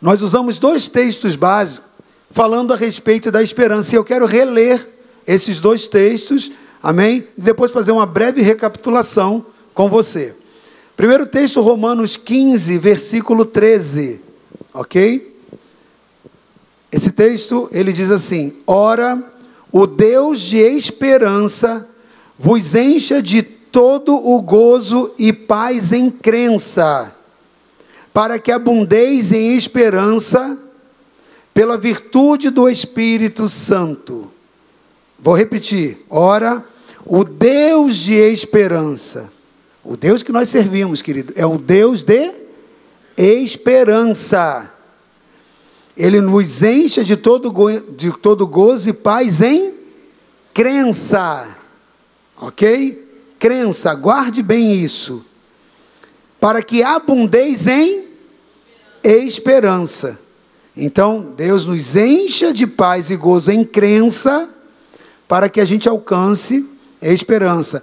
nós usamos dois textos básicos falando a respeito da esperança. E eu quero reler esses dois textos, amém? E depois fazer uma breve recapitulação com você. Primeiro texto, Romanos 15, versículo 13, ok? Esse texto, ele diz assim: Ora, o Deus de esperança vos encha de todo o gozo e paz em crença, para que abundeis em esperança pela virtude do Espírito Santo. Vou repetir. Ora, o Deus de esperança, o Deus que nós servimos, querido, é o Deus de esperança ele nos encha de todo, de todo gozo e paz em crença. Ok? Crença, guarde bem isso. Para que abundeis em esperança. Então, Deus nos encha de paz e gozo em crença, para que a gente alcance a esperança.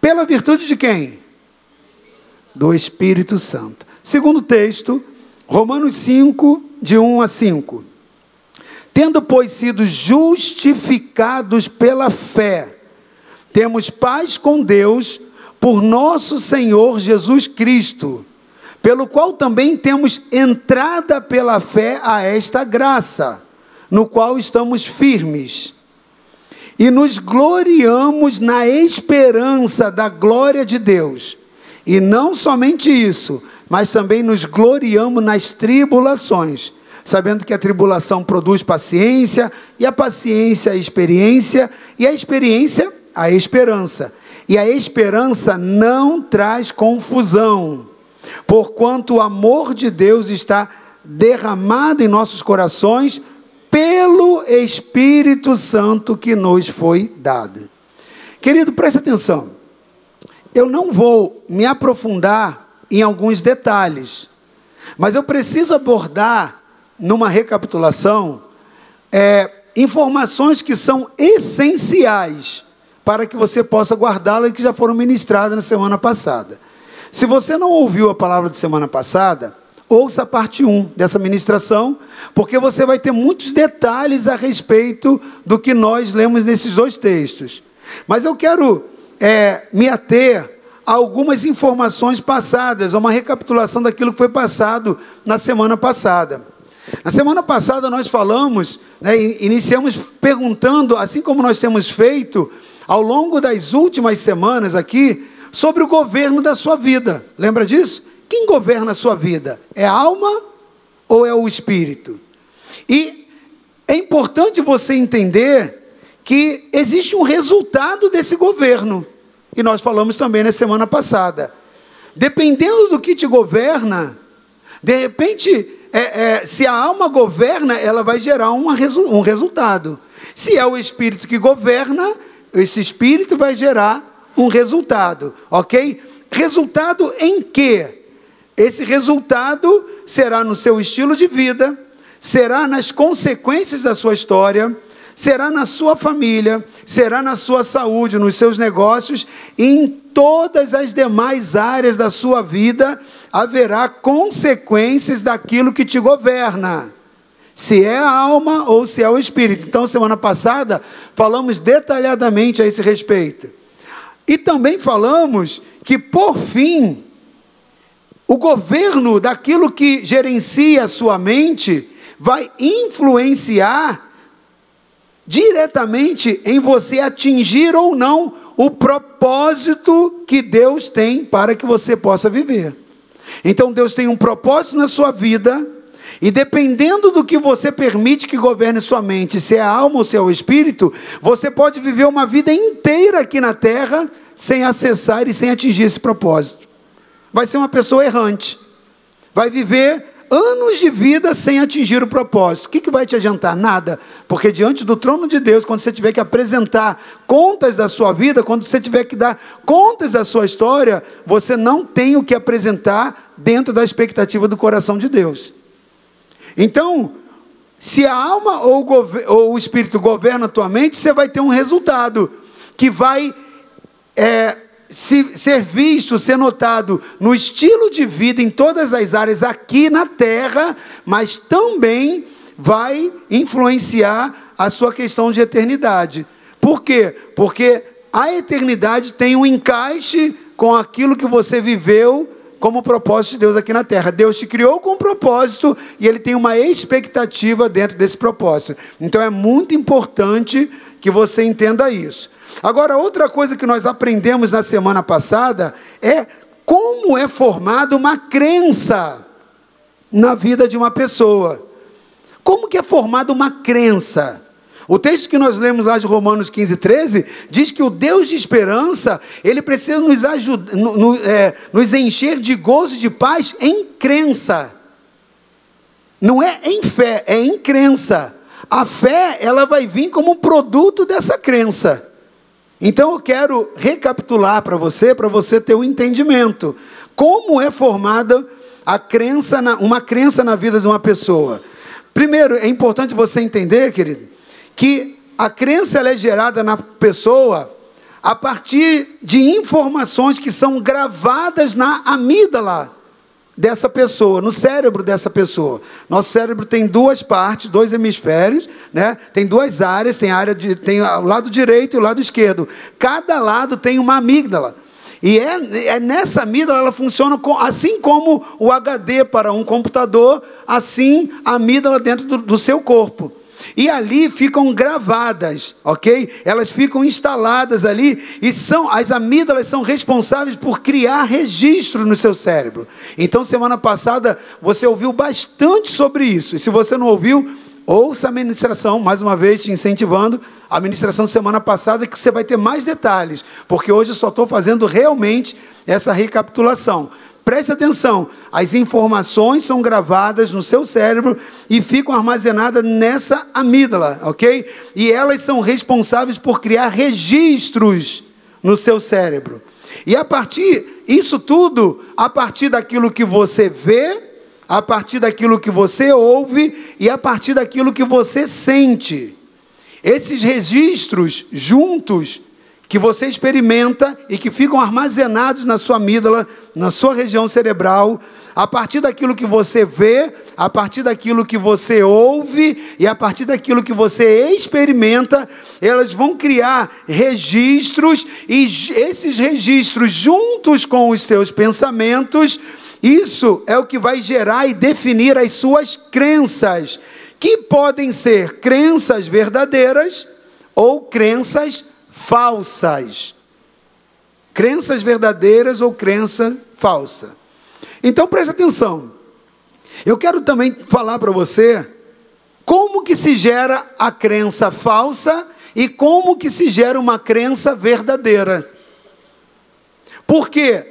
Pela virtude de quem? Do Espírito Santo. Segundo texto, Romanos 5, de 1 a 5. Tendo, pois, sido justificados pela fé, temos paz com Deus por nosso Senhor Jesus Cristo, pelo qual também temos entrada pela fé a esta graça, no qual estamos firmes. E nos gloriamos na esperança da glória de Deus. E não somente isso, mas também nos gloriamos nas tribulações, sabendo que a tribulação produz paciência, e a paciência a experiência, e a experiência a esperança. E a esperança não traz confusão, porquanto o amor de Deus está derramado em nossos corações pelo Espírito Santo que nos foi dado. Querido, preste atenção. Eu não vou me aprofundar em alguns detalhes. Mas eu preciso abordar, numa recapitulação, é, informações que são essenciais para que você possa guardá-las que já foram ministradas na semana passada. Se você não ouviu a palavra de semana passada, ouça a parte 1 dessa ministração, porque você vai ter muitos detalhes a respeito do que nós lemos nesses dois textos. Mas eu quero é, me ater algumas informações passadas, uma recapitulação daquilo que foi passado na semana passada. Na semana passada nós falamos, né, iniciamos perguntando, assim como nós temos feito ao longo das últimas semanas aqui, sobre o governo da sua vida. Lembra disso? Quem governa a sua vida? É a alma ou é o espírito? E é importante você entender que existe um resultado desse governo. E nós falamos também na semana passada. Dependendo do que te governa, de repente, é, é, se a alma governa, ela vai gerar uma, um resultado. Se é o espírito que governa, esse espírito vai gerar um resultado, ok? Resultado em quê? Esse resultado será no seu estilo de vida, será nas consequências da sua história, será na sua família, será na sua saúde, nos seus negócios e em todas as demais áreas da sua vida haverá consequências daquilo que te governa. Se é a alma ou se é o espírito. Então, semana passada, falamos detalhadamente a esse respeito. E também falamos que, por fim, o governo daquilo que gerencia a sua mente vai influenciar diretamente em você atingir ou não o propósito que Deus tem para que você possa viver. Então Deus tem um propósito na sua vida, e dependendo do que você permite que governe sua mente, se é a alma ou se é o espírito, você pode viver uma vida inteira aqui na terra sem acessar e sem atingir esse propósito. Vai ser uma pessoa errante. Vai viver anos de vida sem atingir o propósito. O que, que vai te adiantar? Nada. Porque diante do trono de Deus, quando você tiver que apresentar contas da sua vida, quando você tiver que dar contas da sua história, você não tem o que apresentar dentro da expectativa do coração de Deus. Então, se a alma ou o, ou o espírito governa a tua mente, você vai ter um resultado que vai é, se, ser visto, ser notado no estilo de vida em todas as áreas aqui na terra, mas também vai influenciar a sua questão de eternidade. Por quê? Porque a eternidade tem um encaixe com aquilo que você viveu como propósito de Deus aqui na terra. Deus te criou com um propósito e ele tem uma expectativa dentro desse propósito. Então é muito importante que você entenda isso. Agora, outra coisa que nós aprendemos na semana passada é como é formada uma crença na vida de uma pessoa. Como que é formada uma crença? O texto que nós lemos lá de Romanos 15, 13, diz que o Deus de esperança, ele precisa nos, ajudar, no, é, nos encher de gozo e de paz em crença. Não é em fé, é em crença. A fé, ela vai vir como produto dessa crença. Então eu quero recapitular para você, para você ter o um entendimento. Como é formada a crença, na, uma crença na vida de uma pessoa? Primeiro, é importante você entender, querido, que a crença é gerada na pessoa a partir de informações que são gravadas na amígdala dessa pessoa, no cérebro dessa pessoa. Nosso cérebro tem duas partes, dois hemisférios, né? Tem duas áreas, tem a área de, tem o lado direito e o lado esquerdo. Cada lado tem uma amígdala. E é, é nessa amígdala ela funciona com, assim como o HD para um computador, assim a amígdala dentro do, do seu corpo. E ali ficam gravadas, ok? Elas ficam instaladas ali e são as amígdalas são responsáveis por criar registro no seu cérebro. Então, semana passada você ouviu bastante sobre isso. E se você não ouviu, ouça a ministração, mais uma vez te incentivando, a ministração semana passada, que você vai ter mais detalhes, porque hoje eu só estou fazendo realmente essa recapitulação. Preste atenção, as informações são gravadas no seu cérebro e ficam armazenadas nessa amígdala, ok? E elas são responsáveis por criar registros no seu cérebro. E a partir, isso tudo, a partir daquilo que você vê, a partir daquilo que você ouve e a partir daquilo que você sente. Esses registros juntos que você experimenta e que ficam armazenados na sua amígdala, na sua região cerebral, a partir daquilo que você vê, a partir daquilo que você ouve e a partir daquilo que você experimenta, elas vão criar registros e esses registros juntos com os seus pensamentos, isso é o que vai gerar e definir as suas crenças, que podem ser crenças verdadeiras ou crenças falsas. Crenças verdadeiras ou crença falsa. Então preste atenção. Eu quero também falar para você como que se gera a crença falsa e como que se gera uma crença verdadeira. Porque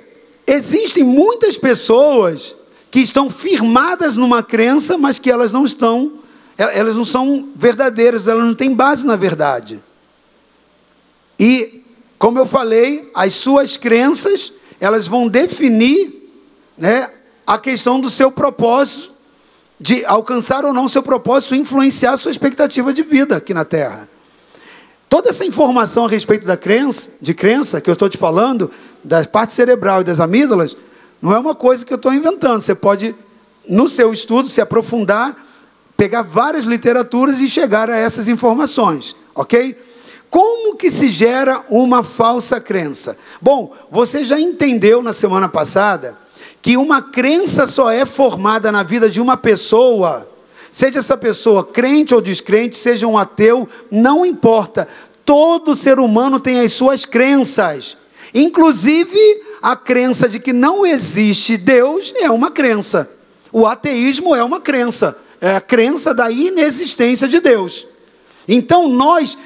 existem muitas pessoas que estão firmadas numa crença, mas que elas não estão, elas não são verdadeiras, elas não têm base na verdade. E, como eu falei, as suas crenças, elas vão definir né, a questão do seu propósito, de alcançar ou não seu propósito, influenciar a sua expectativa de vida aqui na Terra. Toda essa informação a respeito da crença, de crença que eu estou te falando, da parte cerebral e das amígdalas, não é uma coisa que eu estou inventando. Você pode, no seu estudo, se aprofundar, pegar várias literaturas e chegar a essas informações, ok? Como que se gera uma falsa crença? Bom, você já entendeu na semana passada que uma crença só é formada na vida de uma pessoa, seja essa pessoa crente ou descrente, seja um ateu, não importa. Todo ser humano tem as suas crenças, inclusive a crença de que não existe Deus é uma crença. O ateísmo é uma crença, é a crença da inexistência de Deus. Então nós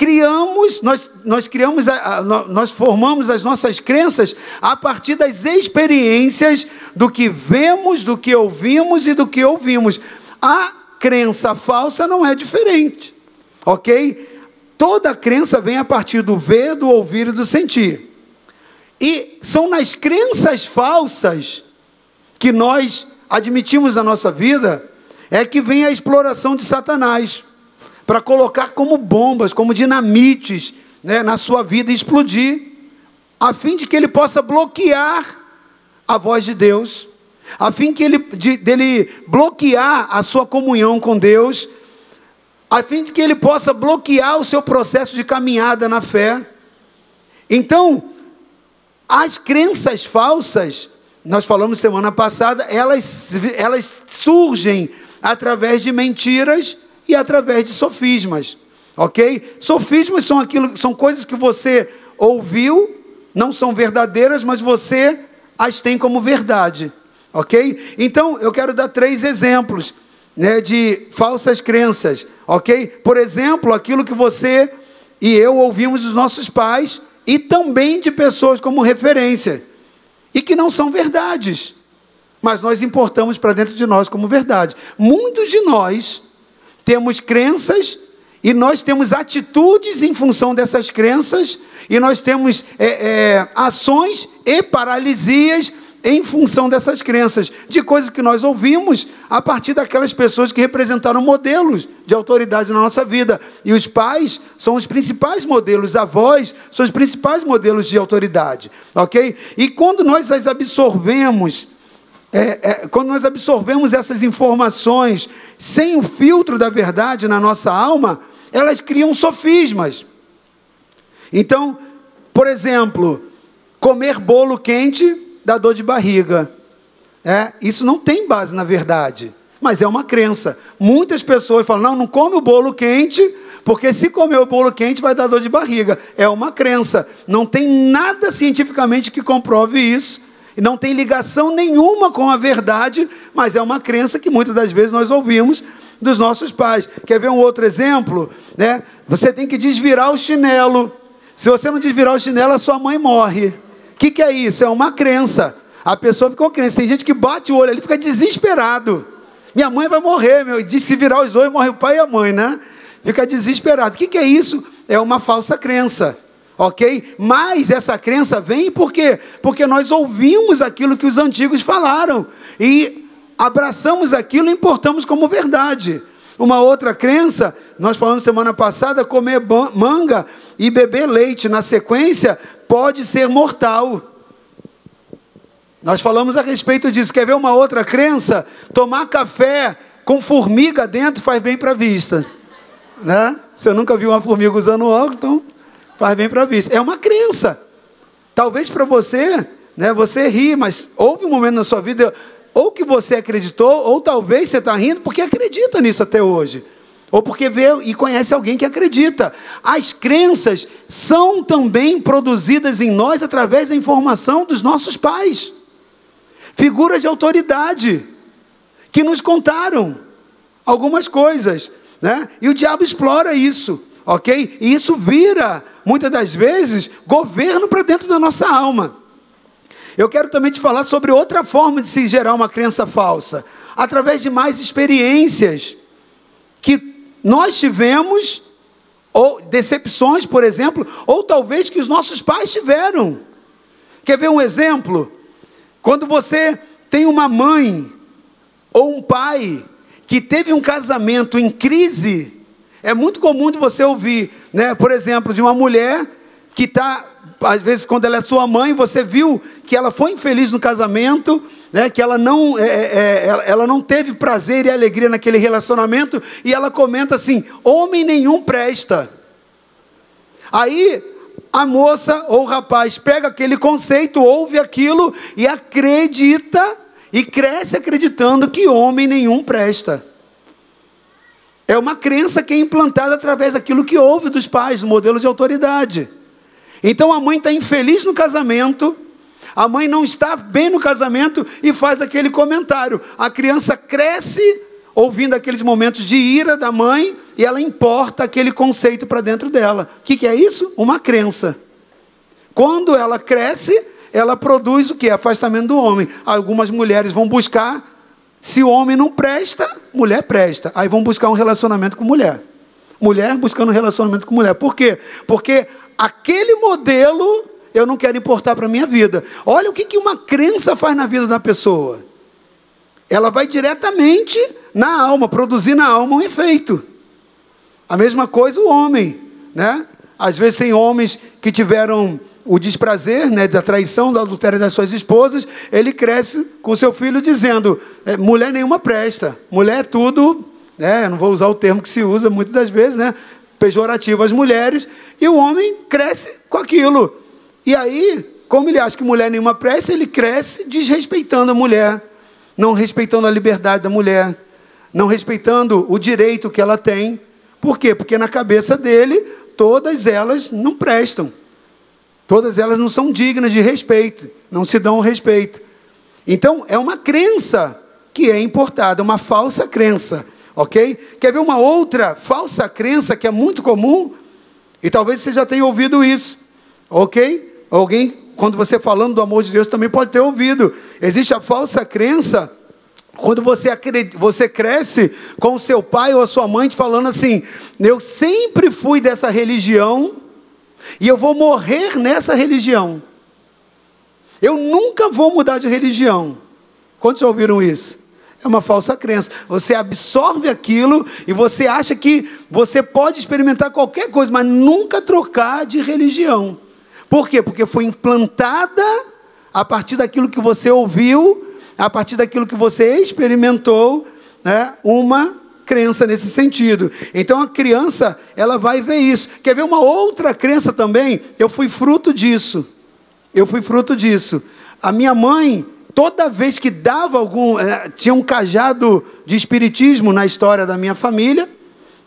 criamos, nós, nós criamos, a, a, nós formamos as nossas crenças a partir das experiências do que vemos, do que ouvimos e do que ouvimos. A crença falsa não é diferente, ok? Toda crença vem a partir do ver, do ouvir e do sentir. E são nas crenças falsas que nós admitimos na nossa vida é que vem a exploração de Satanás para colocar como bombas, como dinamites né, na sua vida e explodir a fim de que ele possa bloquear a voz de Deus, a fim que ele, de, dele bloquear a sua comunhão com Deus, a fim de que ele possa bloquear o seu processo de caminhada na fé. Então, as crenças falsas, nós falamos semana passada, elas, elas surgem através de mentiras e através de sofismas, ok? Sofismas são aquilo, são coisas que você ouviu, não são verdadeiras, mas você as tem como verdade, ok? Então eu quero dar três exemplos né, de falsas crenças, ok? Por exemplo, aquilo que você e eu ouvimos dos nossos pais e também de pessoas como referência e que não são verdades, mas nós importamos para dentro de nós como verdade. Muitos de nós temos crenças e nós temos atitudes em função dessas crenças e nós temos é, é, ações e paralisias em função dessas crenças, de coisas que nós ouvimos a partir daquelas pessoas que representaram modelos de autoridade na nossa vida. E os pais são os principais modelos, os avós são os principais modelos de autoridade, ok? E quando nós as absorvemos, é, é, quando nós absorvemos essas informações sem o filtro da verdade na nossa alma, elas criam sofismas. Então, por exemplo, comer bolo quente dá dor de barriga. É, isso não tem base na verdade, mas é uma crença. Muitas pessoas falam: não, não come o bolo quente, porque se comer o bolo quente vai dar dor de barriga. É uma crença. Não tem nada cientificamente que comprove isso. E não tem ligação nenhuma com a verdade, mas é uma crença que muitas das vezes nós ouvimos dos nossos pais. Quer ver um outro exemplo? Né? Você tem que desvirar o chinelo. Se você não desvirar o chinelo, a sua mãe morre que, que é isso? É uma crença. A pessoa ficou crença. Tem gente que bate o olho ali fica desesperado. Minha mãe vai morrer, meu. Diz se virar os olhos, morre o pai e a mãe, né? Fica desesperado. O que, que é isso? É uma falsa crença. Ok? Mas essa crença vem por quê? Porque nós ouvimos aquilo que os antigos falaram. E abraçamos aquilo e importamos como verdade. Uma outra crença, nós falamos semana passada, comer manga e beber leite na sequência pode ser mortal. Nós falamos a respeito disso. Quer ver uma outra crença? Tomar café com formiga dentro faz bem para a vista. Né? Você nunca viu uma formiga usando óculos, então faz bem para a vista. É uma crença. Talvez para você, né, você ri, mas houve um momento na sua vida ou que você acreditou, ou talvez você está rindo porque acredita nisso até hoje. Ou porque vê e conhece alguém que acredita. As crenças são também produzidas em nós através da informação dos nossos pais. Figuras de autoridade que nos contaram algumas coisas, né? E o diabo explora isso, ok? E isso vira, muitas das vezes, governo para dentro da nossa alma. Eu quero também te falar sobre outra forma de se gerar uma crença falsa, através de mais experiências que nós tivemos, ou decepções, por exemplo, ou talvez que os nossos pais tiveram. Quer ver um exemplo? Quando você tem uma mãe ou um pai que teve um casamento em crise, é muito comum de você ouvir, né? Por exemplo, de uma mulher que está, às vezes, quando ela é sua mãe, você viu que ela foi infeliz no casamento, né, que ela não, é, é, é ela não teve prazer e alegria naquele relacionamento, e ela comenta assim: homem nenhum presta. Aí a moça ou o rapaz pega aquele conceito, ouve aquilo e acredita, e cresce acreditando que homem nenhum presta. É uma crença que é implantada através daquilo que ouve dos pais, do modelo de autoridade. Então a mãe está infeliz no casamento, a mãe não está bem no casamento e faz aquele comentário. A criança cresce ouvindo aqueles momentos de ira da mãe e ela importa aquele conceito para dentro dela. O que, que é isso? Uma crença. Quando ela cresce, ela produz o que? Afastamento do homem. Algumas mulheres vão buscar, se o homem não presta, mulher presta. Aí vão buscar um relacionamento com mulher. Mulher buscando um relacionamento com mulher. Por quê? Porque aquele modelo eu não quero importar para a minha vida. Olha o que, que uma crença faz na vida da pessoa. Ela vai diretamente na alma, produzir na alma um efeito. A mesma coisa o homem, né? Às vezes tem homens que tiveram o desprazer, né, da traição, da adultério das suas esposas, ele cresce com seu filho dizendo: é, mulher nenhuma presta, mulher é tudo, né, não vou usar o termo que se usa muitas das vezes, né, pejorativo às mulheres, e o homem cresce com aquilo. E aí, como ele acha que mulher nenhuma presta, ele cresce desrespeitando a mulher, não respeitando a liberdade da mulher, não respeitando o direito que ela tem. Por quê? Porque na cabeça dele, todas elas não prestam. Todas elas não são dignas de respeito, não se dão respeito. Então, é uma crença que é importada, uma falsa crença, ok? Quer ver uma outra falsa crença que é muito comum? E talvez você já tenha ouvido isso, ok? Alguém, quando você falando do amor de Deus, também pode ter ouvido. Existe a falsa crença quando você, você cresce com o seu pai ou a sua mãe te falando assim: eu sempre fui dessa religião e eu vou morrer nessa religião. Eu nunca vou mudar de religião. Quantos já ouviram isso? É uma falsa crença. Você absorve aquilo e você acha que você pode experimentar qualquer coisa, mas nunca trocar de religião. Por quê? Porque foi implantada a partir daquilo que você ouviu, a partir daquilo que você experimentou, né, uma crença nesse sentido. Então a criança, ela vai ver isso. Quer ver uma outra crença também? Eu fui fruto disso. Eu fui fruto disso. A minha mãe, toda vez que dava algum. Eh, tinha um cajado de espiritismo na história da minha família,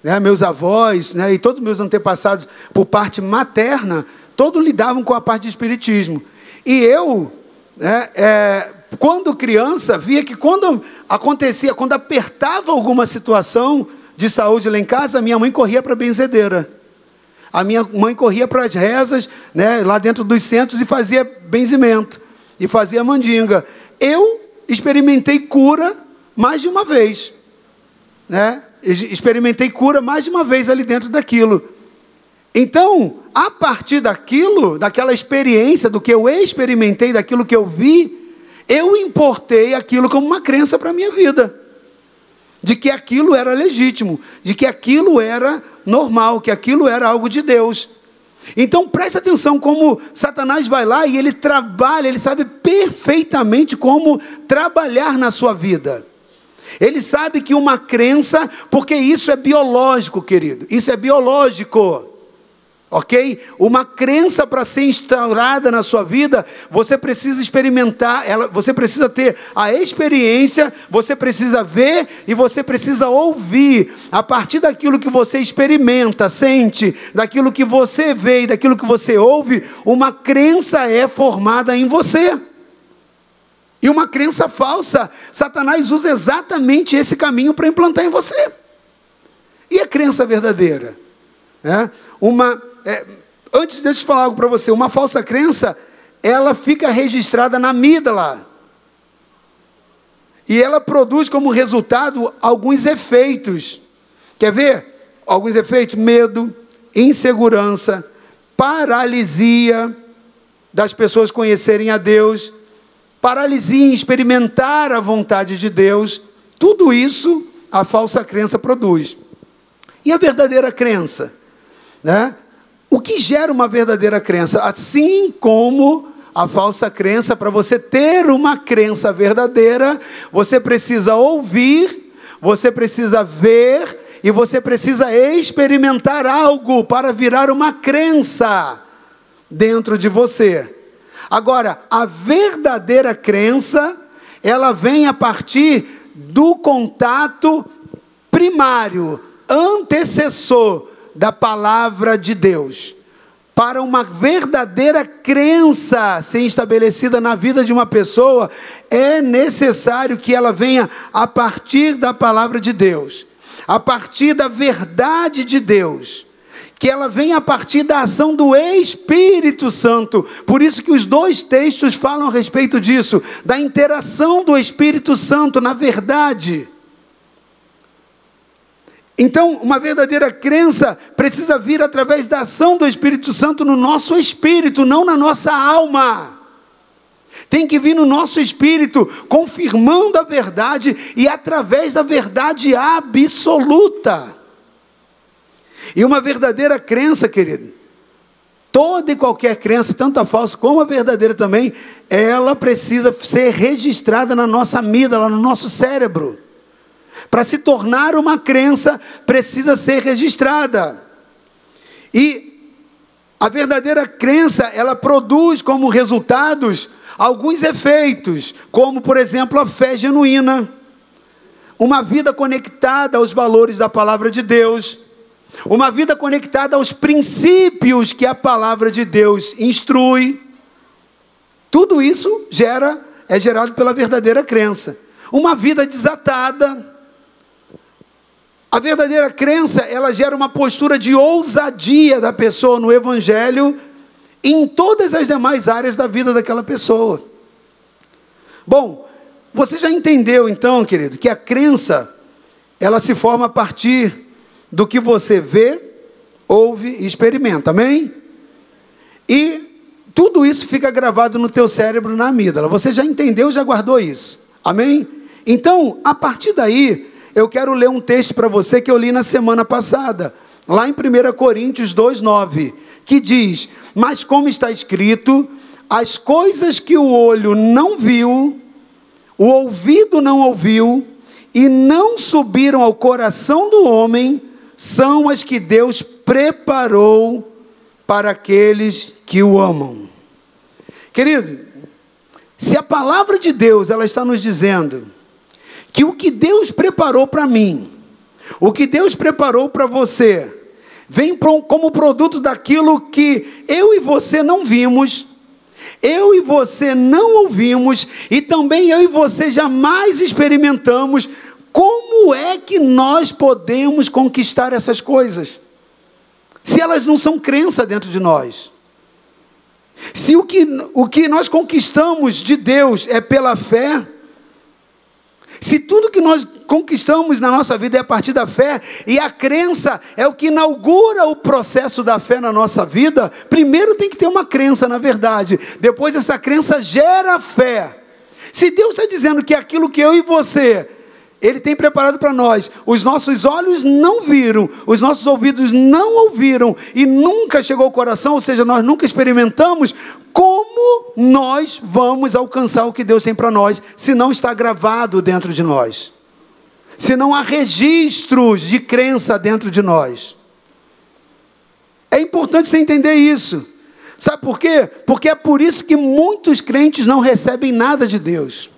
né, meus avós né, e todos meus antepassados, por parte materna, todos lidavam com a parte de espiritismo. E eu, né, é, quando criança, via que quando acontecia, quando apertava alguma situação de saúde lá em casa, minha mãe corria para a benzedeira. A minha mãe corria para as rezas, né, lá dentro dos centros e fazia benzimento e fazia mandinga. Eu experimentei cura mais de uma vez, né? Experimentei cura mais de uma vez ali dentro daquilo. Então, a partir daquilo, daquela experiência, do que eu experimentei, daquilo que eu vi, eu importei aquilo como uma crença para a minha vida. De que aquilo era legítimo, de que aquilo era normal, que aquilo era algo de Deus. Então preste atenção como Satanás vai lá e ele trabalha, ele sabe perfeitamente como trabalhar na sua vida. Ele sabe que uma crença, porque isso é biológico, querido, isso é biológico ok? Uma crença para ser instaurada na sua vida, você precisa experimentar, ela, você precisa ter a experiência, você precisa ver e você precisa ouvir. A partir daquilo que você experimenta, sente, daquilo que você vê e daquilo que você ouve, uma crença é formada em você. E uma crença falsa, Satanás usa exatamente esse caminho para implantar em você. E a crença verdadeira? É? Uma é, antes de eu falar algo para você, uma falsa crença, ela fica registrada na amígdala. E ela produz como resultado alguns efeitos. Quer ver? Alguns efeitos: medo, insegurança, paralisia das pessoas conhecerem a Deus, paralisia em experimentar a vontade de Deus. Tudo isso a falsa crença produz. E a verdadeira crença? Né? O que gera uma verdadeira crença? Assim como a falsa crença, para você ter uma crença verdadeira, você precisa ouvir, você precisa ver e você precisa experimentar algo para virar uma crença dentro de você. Agora, a verdadeira crença, ela vem a partir do contato primário, antecessor da palavra de Deus. Para uma verdadeira crença ser estabelecida na vida de uma pessoa, é necessário que ela venha a partir da palavra de Deus, a partir da verdade de Deus que ela venha a partir da ação do Espírito Santo. Por isso que os dois textos falam a respeito disso, da interação do Espírito Santo na verdade. Então, uma verdadeira crença precisa vir através da ação do Espírito Santo no nosso espírito, não na nossa alma. Tem que vir no nosso espírito, confirmando a verdade e através da verdade absoluta. E uma verdadeira crença, querido, Toda e qualquer crença, tanto a falsa como a verdadeira também, ela precisa ser registrada na nossa amígdala, no nosso cérebro. Para se tornar uma crença, precisa ser registrada. E a verdadeira crença, ela produz como resultados alguns efeitos, como por exemplo a fé genuína, uma vida conectada aos valores da palavra de Deus, uma vida conectada aos princípios que a palavra de Deus instrui. Tudo isso gera é gerado pela verdadeira crença. Uma vida desatada. A verdadeira crença, ela gera uma postura de ousadia da pessoa no evangelho em todas as demais áreas da vida daquela pessoa. Bom, você já entendeu então, querido, que a crença ela se forma a partir do que você vê, ouve e experimenta. Amém? E tudo isso fica gravado no teu cérebro, na amígdala. Você já entendeu, já guardou isso. Amém? Então, a partir daí, eu quero ler um texto para você que eu li na semana passada, lá em 1 Coríntios 2:9, que diz: "Mas como está escrito, as coisas que o olho não viu, o ouvido não ouviu e não subiram ao coração do homem, são as que Deus preparou para aqueles que o amam. Querido, se a palavra de Deus ela está nos dizendo que o que Deus preparou para mim, o que Deus preparou para você, vem como produto daquilo que eu e você não vimos, eu e você não ouvimos e também eu e você jamais experimentamos, como é que nós podemos conquistar essas coisas? Se elas não são crença dentro de nós. Se o que, o que nós conquistamos de Deus é pela fé, se tudo que nós conquistamos na nossa vida é a partir da fé, e a crença é o que inaugura o processo da fé na nossa vida, primeiro tem que ter uma crença, na verdade, depois essa crença gera fé. Se Deus está dizendo que aquilo que eu e você ele tem preparado para nós. Os nossos olhos não viram, os nossos ouvidos não ouviram e nunca chegou ao coração, ou seja, nós nunca experimentamos. Como nós vamos alcançar o que Deus tem para nós se não está gravado dentro de nós? Se não há registros de crença dentro de nós? É importante você entender isso. Sabe por quê? Porque é por isso que muitos crentes não recebem nada de Deus.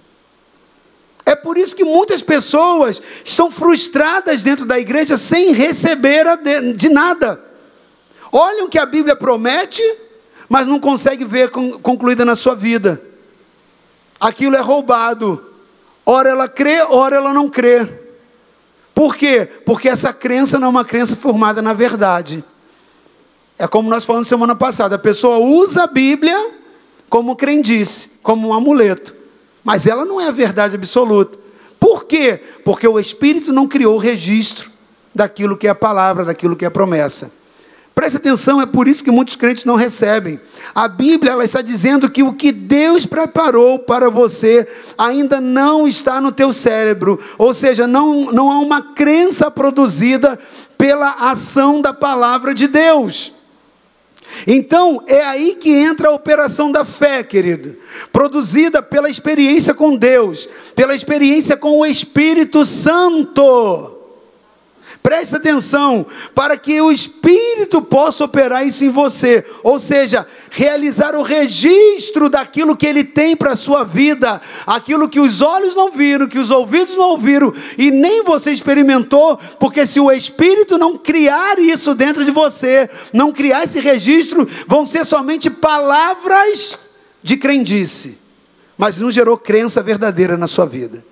É por isso que muitas pessoas estão frustradas dentro da igreja sem receber de nada. Olham o que a Bíblia promete, mas não conseguem ver concluída na sua vida. Aquilo é roubado. Ora ela crê, ora ela não crê. Por quê? Porque essa crença não é uma crença formada na verdade. É como nós falamos semana passada: a pessoa usa a Bíblia como crendice, como um amuleto mas ela não é a verdade absoluta. Por quê? Porque o Espírito não criou o registro daquilo que é a palavra, daquilo que é a promessa. Preste atenção, é por isso que muitos crentes não recebem. A Bíblia ela está dizendo que o que Deus preparou para você ainda não está no teu cérebro, ou seja, não, não há uma crença produzida pela ação da palavra de Deus. Então, é aí que entra a operação da fé, querido, produzida pela experiência com Deus, pela experiência com o Espírito Santo. Preste atenção, para que o Espírito possa operar isso em você, ou seja, realizar o registro daquilo que Ele tem para a sua vida, aquilo que os olhos não viram, que os ouvidos não ouviram e nem você experimentou, porque se o Espírito não criar isso dentro de você, não criar esse registro, vão ser somente palavras de crendice, mas não gerou crença verdadeira na sua vida.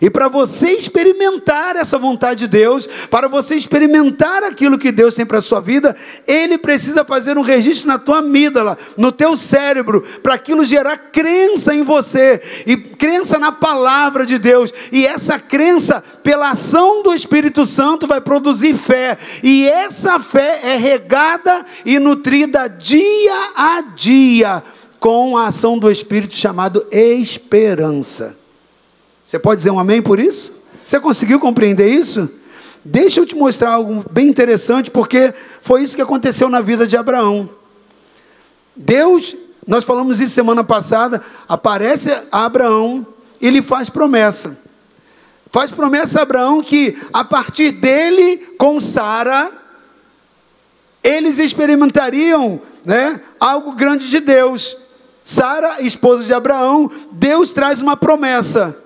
E para você experimentar essa vontade de Deus, para você experimentar aquilo que Deus tem para a sua vida, Ele precisa fazer um registro na tua amígdala, no teu cérebro, para aquilo gerar crença em você, e crença na palavra de Deus. E essa crença, pela ação do Espírito Santo, vai produzir fé. E essa fé é regada e nutrida dia a dia com a ação do Espírito chamado esperança. Você pode dizer um amém por isso? Você conseguiu compreender isso? Deixa eu te mostrar algo bem interessante, porque foi isso que aconteceu na vida de Abraão. Deus, nós falamos isso semana passada, aparece a Abraão e lhe faz promessa. Faz promessa a Abraão que a partir dele, com Sara, eles experimentariam né, algo grande de Deus. Sara, esposa de Abraão, Deus traz uma promessa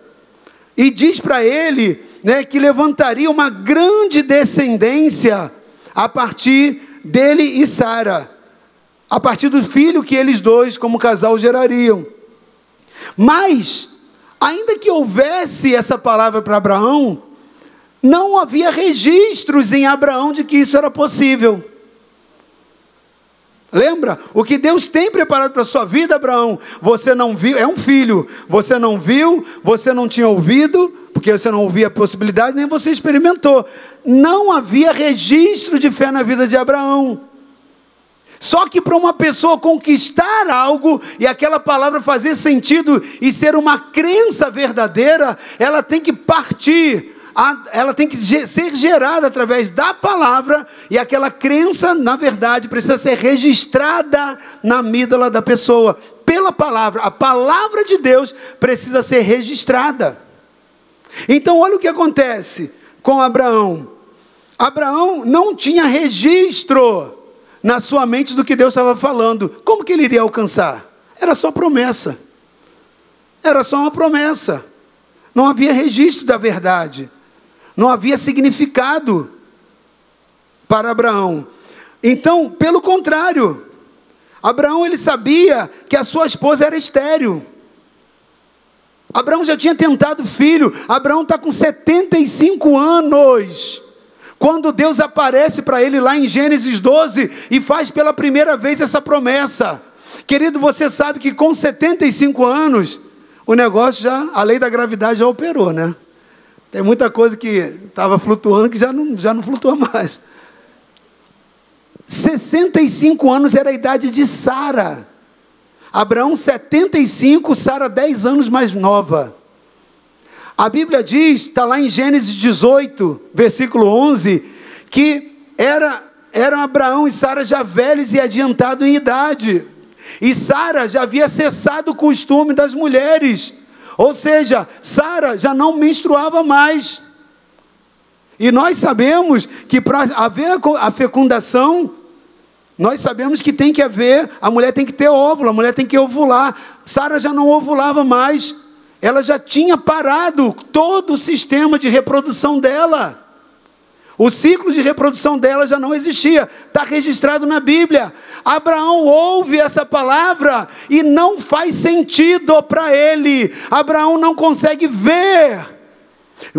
e diz para ele né, que levantaria uma grande descendência a partir dele e Sara, a partir do filho que eles dois, como casal, gerariam. Mas, ainda que houvesse essa palavra para Abraão, não havia registros em Abraão de que isso era possível. Lembra? O que Deus tem preparado para a sua vida, Abraão, você não viu, é um filho, você não viu, você não tinha ouvido, porque você não ouvia a possibilidade, nem você experimentou. Não havia registro de fé na vida de Abraão. Só que para uma pessoa conquistar algo e aquela palavra fazer sentido e ser uma crença verdadeira, ela tem que partir ela tem que ser gerada através da palavra, e aquela crença, na verdade, precisa ser registrada na amígdala da pessoa, pela palavra. A palavra de Deus precisa ser registrada. Então, olha o que acontece com Abraão. Abraão não tinha registro na sua mente do que Deus estava falando. Como que ele iria alcançar? Era só promessa. Era só uma promessa. Não havia registro da verdade não havia significado para Abraão. Então, pelo contrário, Abraão ele sabia que a sua esposa era estéril. Abraão já tinha tentado filho. Abraão está com 75 anos. Quando Deus aparece para ele lá em Gênesis 12 e faz pela primeira vez essa promessa. Querido, você sabe que com 75 anos, o negócio já, a lei da gravidade já operou, né? Tem muita coisa que estava flutuando que já não, já não flutua mais. 65 anos era a idade de Sara. Abraão 75, Sara 10 anos mais nova. A Bíblia diz, está lá em Gênesis 18, versículo 11, que era, eram Abraão e Sara já velhos e adiantados em idade. E Sara já havia cessado o costume das mulheres. Ou seja, Sara já não menstruava mais. E nós sabemos que para haver a fecundação, nós sabemos que tem que haver, a mulher tem que ter óvulo, a mulher tem que ovular. Sara já não ovulava mais. Ela já tinha parado todo o sistema de reprodução dela. O ciclo de reprodução dela já não existia, está registrado na Bíblia. Abraão ouve essa palavra e não faz sentido para ele. Abraão não consegue ver.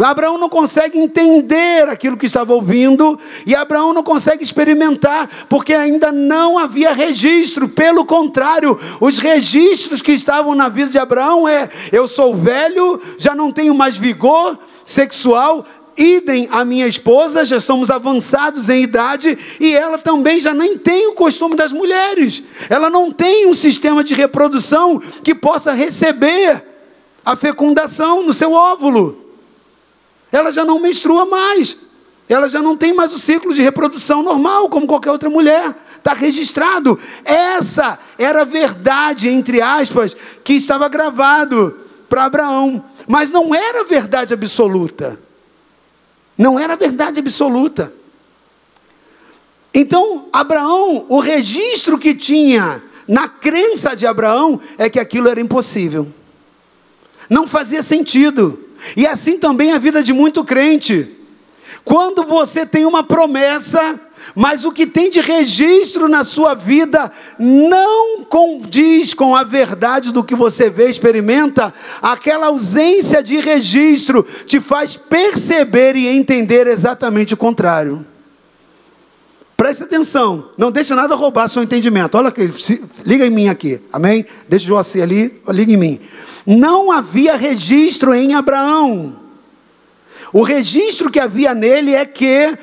Abraão não consegue entender aquilo que estava ouvindo, e Abraão não consegue experimentar, porque ainda não havia registro. Pelo contrário, os registros que estavam na vida de Abraão é: eu sou velho, já não tenho mais vigor sexual, idem a minha esposa, já somos avançados em idade, e ela também já nem tem o costume das mulheres. Ela não tem um sistema de reprodução que possa receber a fecundação no seu óvulo. Ela já não menstrua mais. Ela já não tem mais o ciclo de reprodução normal, como qualquer outra mulher. Está registrado. Essa era a verdade, entre aspas, que estava gravado para Abraão. Mas não era verdade absoluta. Não era verdade absoluta. Então, Abraão, o registro que tinha na crença de Abraão é que aquilo era impossível. Não fazia sentido. E assim também a vida de muito crente. Quando você tem uma promessa, mas o que tem de registro na sua vida não condiz com a verdade do que você vê, experimenta, aquela ausência de registro te faz perceber e entender exatamente o contrário. Preste atenção, não deixe nada roubar seu entendimento. Olha aqui, liga em mim aqui, amém? Deixa o Joacir ali, liga em mim. Não havia registro em Abraão. O registro que havia nele é que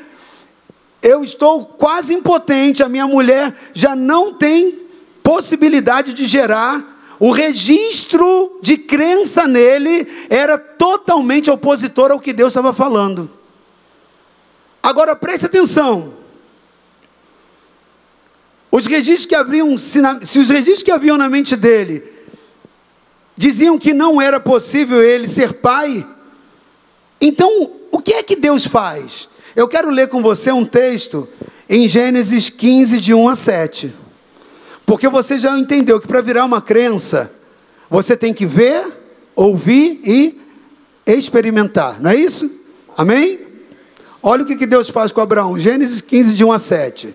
eu estou quase impotente, a minha mulher já não tem possibilidade de gerar. O registro de crença nele era totalmente opositor ao que Deus estava falando. Agora preste atenção. Os registros que haviam, se os registros que haviam na mente dele diziam que não era possível ele ser pai, então o que é que Deus faz? Eu quero ler com você um texto em Gênesis 15, de 1 a 7. Porque você já entendeu que para virar uma crença, você tem que ver, ouvir e experimentar, não é isso? Amém? Olha o que Deus faz com Abraão, Gênesis 15, de 1 a 7.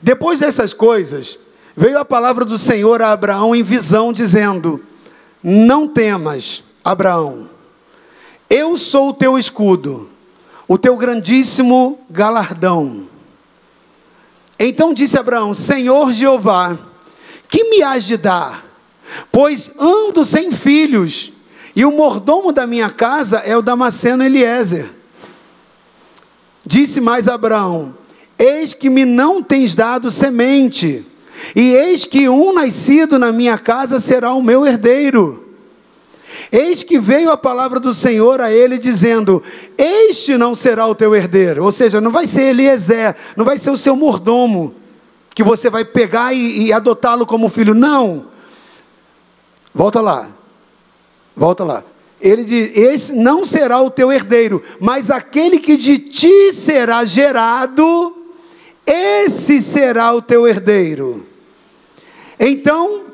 Depois dessas coisas, veio a palavra do Senhor a Abraão em visão, dizendo: Não temas, Abraão, eu sou o teu escudo, o teu grandíssimo galardão. Então disse Abraão: Senhor Jeová, que me has de dar? Pois ando sem filhos, e o mordomo da minha casa é o Damasceno Eliezer. Disse mais Abraão: Eis que me não tens dado semente, e eis que um nascido na minha casa será o meu herdeiro. Eis que veio a palavra do Senhor a ele dizendo: Este não será o teu herdeiro. Ou seja, não vai ser Eliezer, não vai ser o seu mordomo, que você vai pegar e, e adotá-lo como filho. Não. Volta lá. Volta lá. Ele diz: Esse não será o teu herdeiro, mas aquele que de ti será gerado esse será o teu herdeiro. Então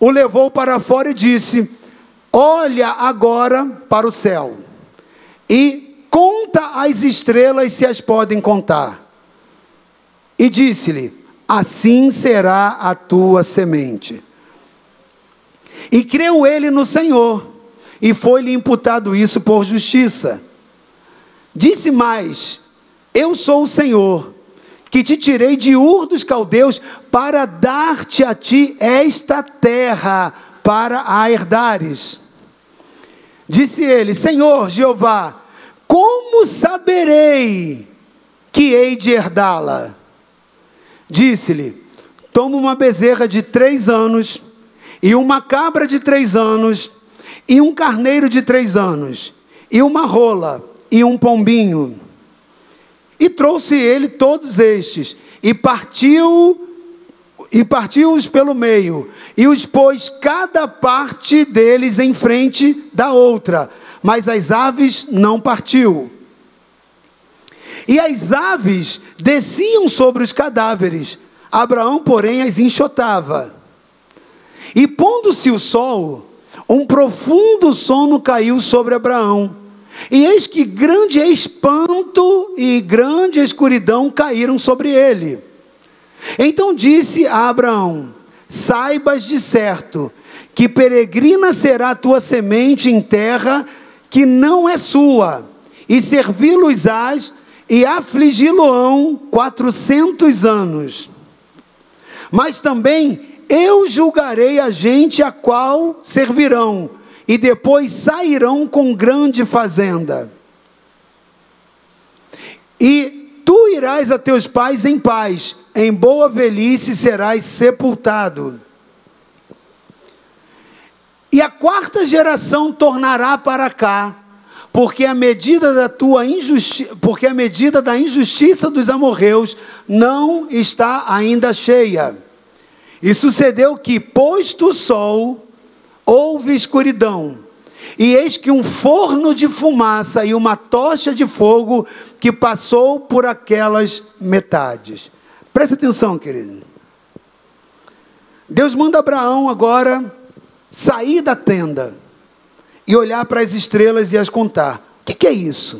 o levou para fora e disse: Olha agora para o céu e conta as estrelas se as podem contar. E disse-lhe: Assim será a tua semente. E creu ele no Senhor, e foi-lhe imputado isso por justiça. Disse mais: Eu sou o Senhor que te tirei de Ur dos caldeus para dar-te a ti esta terra para a herdares. Disse ele: Senhor Jeová, como saberei que hei de herdá-la? Disse-lhe: Toma uma bezerra de três anos, e uma cabra de três anos, e um carneiro de três anos, e uma rola, e um pombinho e trouxe ele todos estes, e partiu, e partiu-os pelo meio, e os pôs cada parte deles em frente da outra, mas as aves não partiu. E as aves desciam sobre os cadáveres, Abraão, porém, as enxotava. E pondo-se o sol, um profundo sono caiu sobre Abraão e eis que grande espanto e grande escuridão caíram sobre ele. Então disse a Abraão: Saibas de certo que peregrina será a tua semente em terra que não é sua, e servi-los-ás e afligi-lo-ão quatrocentos anos. Mas também eu julgarei a gente a qual servirão e depois sairão com grande fazenda. E tu irás a teus pais em paz, em boa velhice serás sepultado. E a quarta geração tornará para cá, porque a medida da tua injustiça, porque a medida da injustiça dos amorreus não está ainda cheia. E sucedeu que, posto o sol, houve escuridão. E eis que um forno de fumaça e uma tocha de fogo que passou por aquelas metades. Preste atenção, querido. Deus manda Abraão agora sair da tenda e olhar para as estrelas e as contar. O que, que é isso?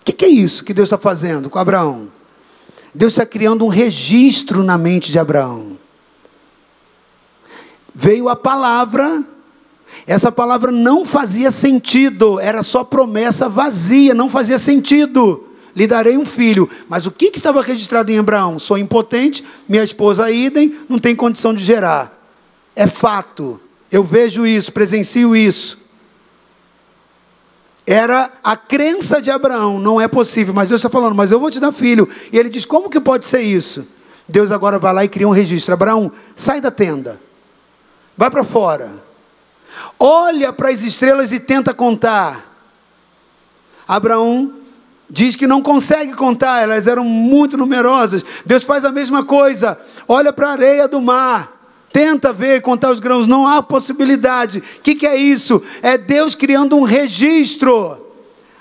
O que, que é isso que Deus está fazendo com Abraão? Deus está criando um registro na mente de Abraão veio a palavra. Essa palavra não fazia sentido, era só promessa vazia, não fazia sentido. Lhe darei um filho. Mas o que, que estava registrado em Abraão? Sou impotente, minha esposa idem, não tem condição de gerar. É fato. Eu vejo isso, presencio isso. Era a crença de Abraão, não é possível, mas Deus está falando, mas eu vou te dar filho. E ele diz: como que pode ser isso? Deus agora vai lá e cria um registro. Abraão, sai da tenda. Vai para fora. Olha para as estrelas e tenta contar. Abraão diz que não consegue contar, elas eram muito numerosas. Deus faz a mesma coisa. Olha para a areia do mar. Tenta ver, contar os grãos, não há possibilidade. O que, que é isso? É Deus criando um registro.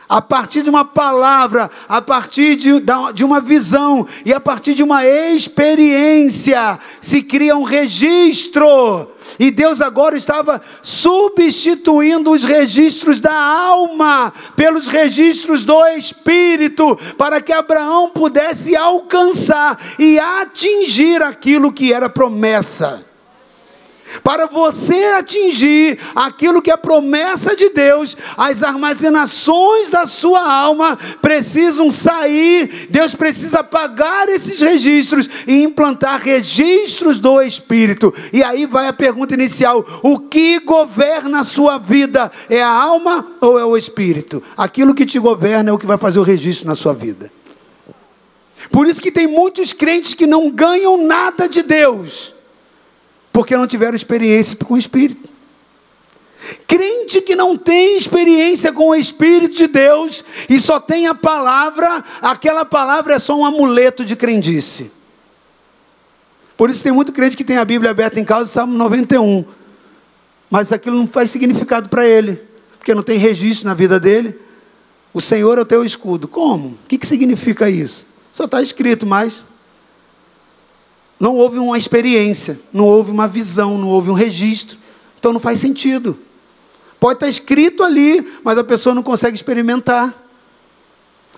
A partir de uma palavra, a partir de, de uma visão e a partir de uma experiência, se cria um registro. E Deus agora estava substituindo os registros da alma pelos registros do espírito, para que Abraão pudesse alcançar e atingir aquilo que era promessa. Para você atingir aquilo que é promessa de Deus, as armazenações da sua alma precisam sair. Deus precisa apagar esses registros e implantar registros do Espírito. E aí vai a pergunta inicial: o que governa a sua vida? É a alma ou é o Espírito? Aquilo que te governa é o que vai fazer o registro na sua vida. Por isso que tem muitos crentes que não ganham nada de Deus porque não tiveram experiência com o Espírito. Crente que não tem experiência com o Espírito de Deus e só tem a palavra, aquela palavra é só um amuleto de crendice. Por isso tem muito crente que tem a Bíblia aberta em casa, Salmo 91. Mas aquilo não faz significado para ele, porque não tem registro na vida dele. O Senhor é o teu escudo. Como? O que, que significa isso? Só está escrito, mas não houve uma experiência, não houve uma visão, não houve um registro. Então não faz sentido. Pode estar escrito ali, mas a pessoa não consegue experimentar.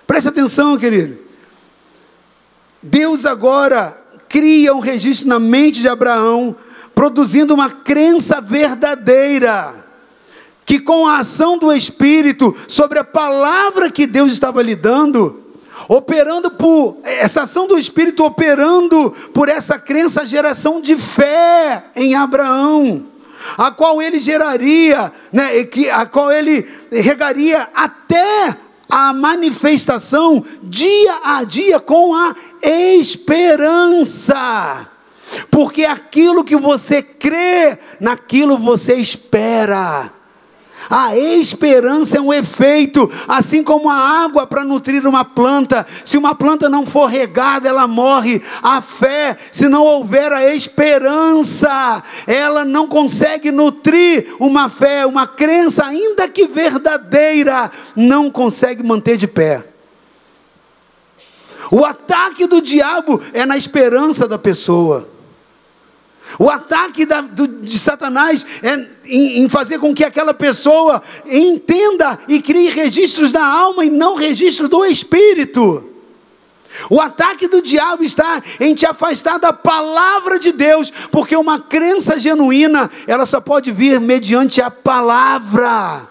Preste atenção, querido. Deus agora cria um registro na mente de Abraão, produzindo uma crença verdadeira, que com a ação do Espírito sobre a palavra que Deus estava lhe dando, operando por essa ação do Espírito operando por essa crença, geração de fé em Abraão, a qual ele geraria, né, que, a qual ele regaria até a manifestação dia a dia com a esperança. Porque aquilo que você crê, naquilo você espera. A esperança é um efeito, assim como a água para nutrir uma planta. Se uma planta não for regada, ela morre. A fé, se não houver a esperança, ela não consegue nutrir uma fé, uma crença, ainda que verdadeira, não consegue manter de pé. O ataque do diabo é na esperança da pessoa. O ataque da, do, de Satanás é em, em, fazer com que aquela pessoa entenda e crie registros da alma e não registro do espírito. O ataque do diabo está em te afastar da palavra de Deus, porque uma crença genuína, ela só pode vir mediante a palavra.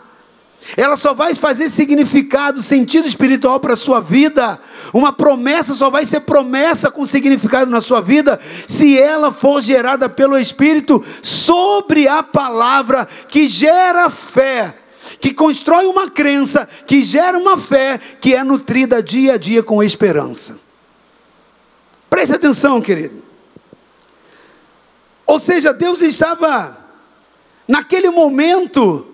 Ela só vai fazer significado, sentido espiritual para a sua vida. Uma promessa só vai ser promessa com significado na sua vida se ela for gerada pelo Espírito sobre a palavra que gera fé, que constrói uma crença, que gera uma fé que é nutrida dia a dia com esperança. Preste atenção, querido. Ou seja, Deus estava naquele momento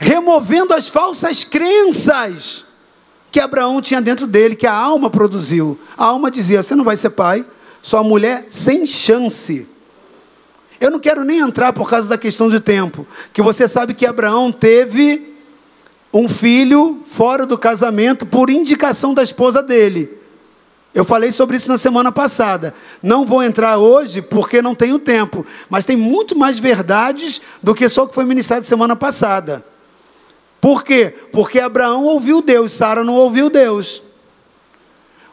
removendo as falsas crenças que Abraão tinha dentro dele, que a alma produziu. A alma dizia: Você não vai ser pai, sua mulher sem chance. Eu não quero nem entrar por causa da questão de tempo, que você sabe que Abraão teve um filho fora do casamento por indicação da esposa dele. Eu falei sobre isso na semana passada. Não vou entrar hoje porque não tenho tempo, mas tem muito mais verdades do que só o que foi ministrado semana passada. Por quê? Porque Abraão ouviu Deus, Sara não ouviu Deus.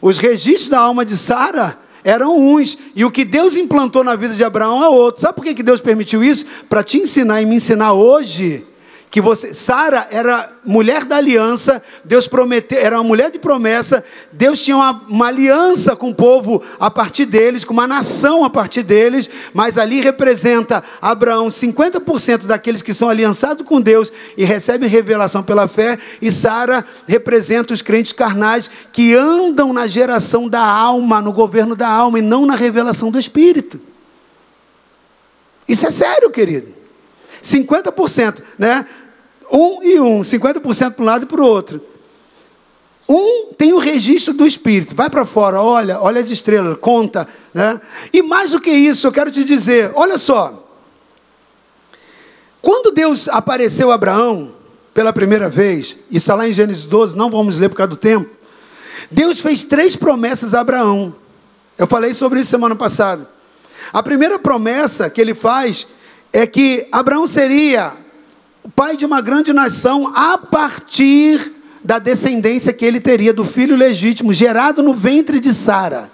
Os registros da alma de Sara eram uns, e o que Deus implantou na vida de Abraão é outro. Sabe por que Deus permitiu isso? Para te ensinar e me ensinar hoje que você, Sara era mulher da aliança, Deus prometeu, era uma mulher de promessa, Deus tinha uma, uma, aliança com o povo a partir deles, com uma nação a partir deles, mas ali representa Abraão 50% daqueles que são aliançados com Deus e recebem revelação pela fé, e Sara representa os crentes carnais que andam na geração da alma, no governo da alma e não na revelação do Espírito. Isso é sério, querido. 50%, né? Um e um, 50% para um lado e para o outro. Um tem o registro do Espírito. Vai para fora, olha, olha as estrelas, conta. Né? E mais do que isso, eu quero te dizer: olha só. Quando Deus apareceu a Abraão pela primeira vez, isso está lá em Gênesis 12, não vamos ler por causa do tempo. Deus fez três promessas a Abraão. Eu falei sobre isso semana passada. A primeira promessa que ele faz é que Abraão seria pai de uma grande nação a partir da descendência que ele teria do filho legítimo, gerado no ventre de Sara.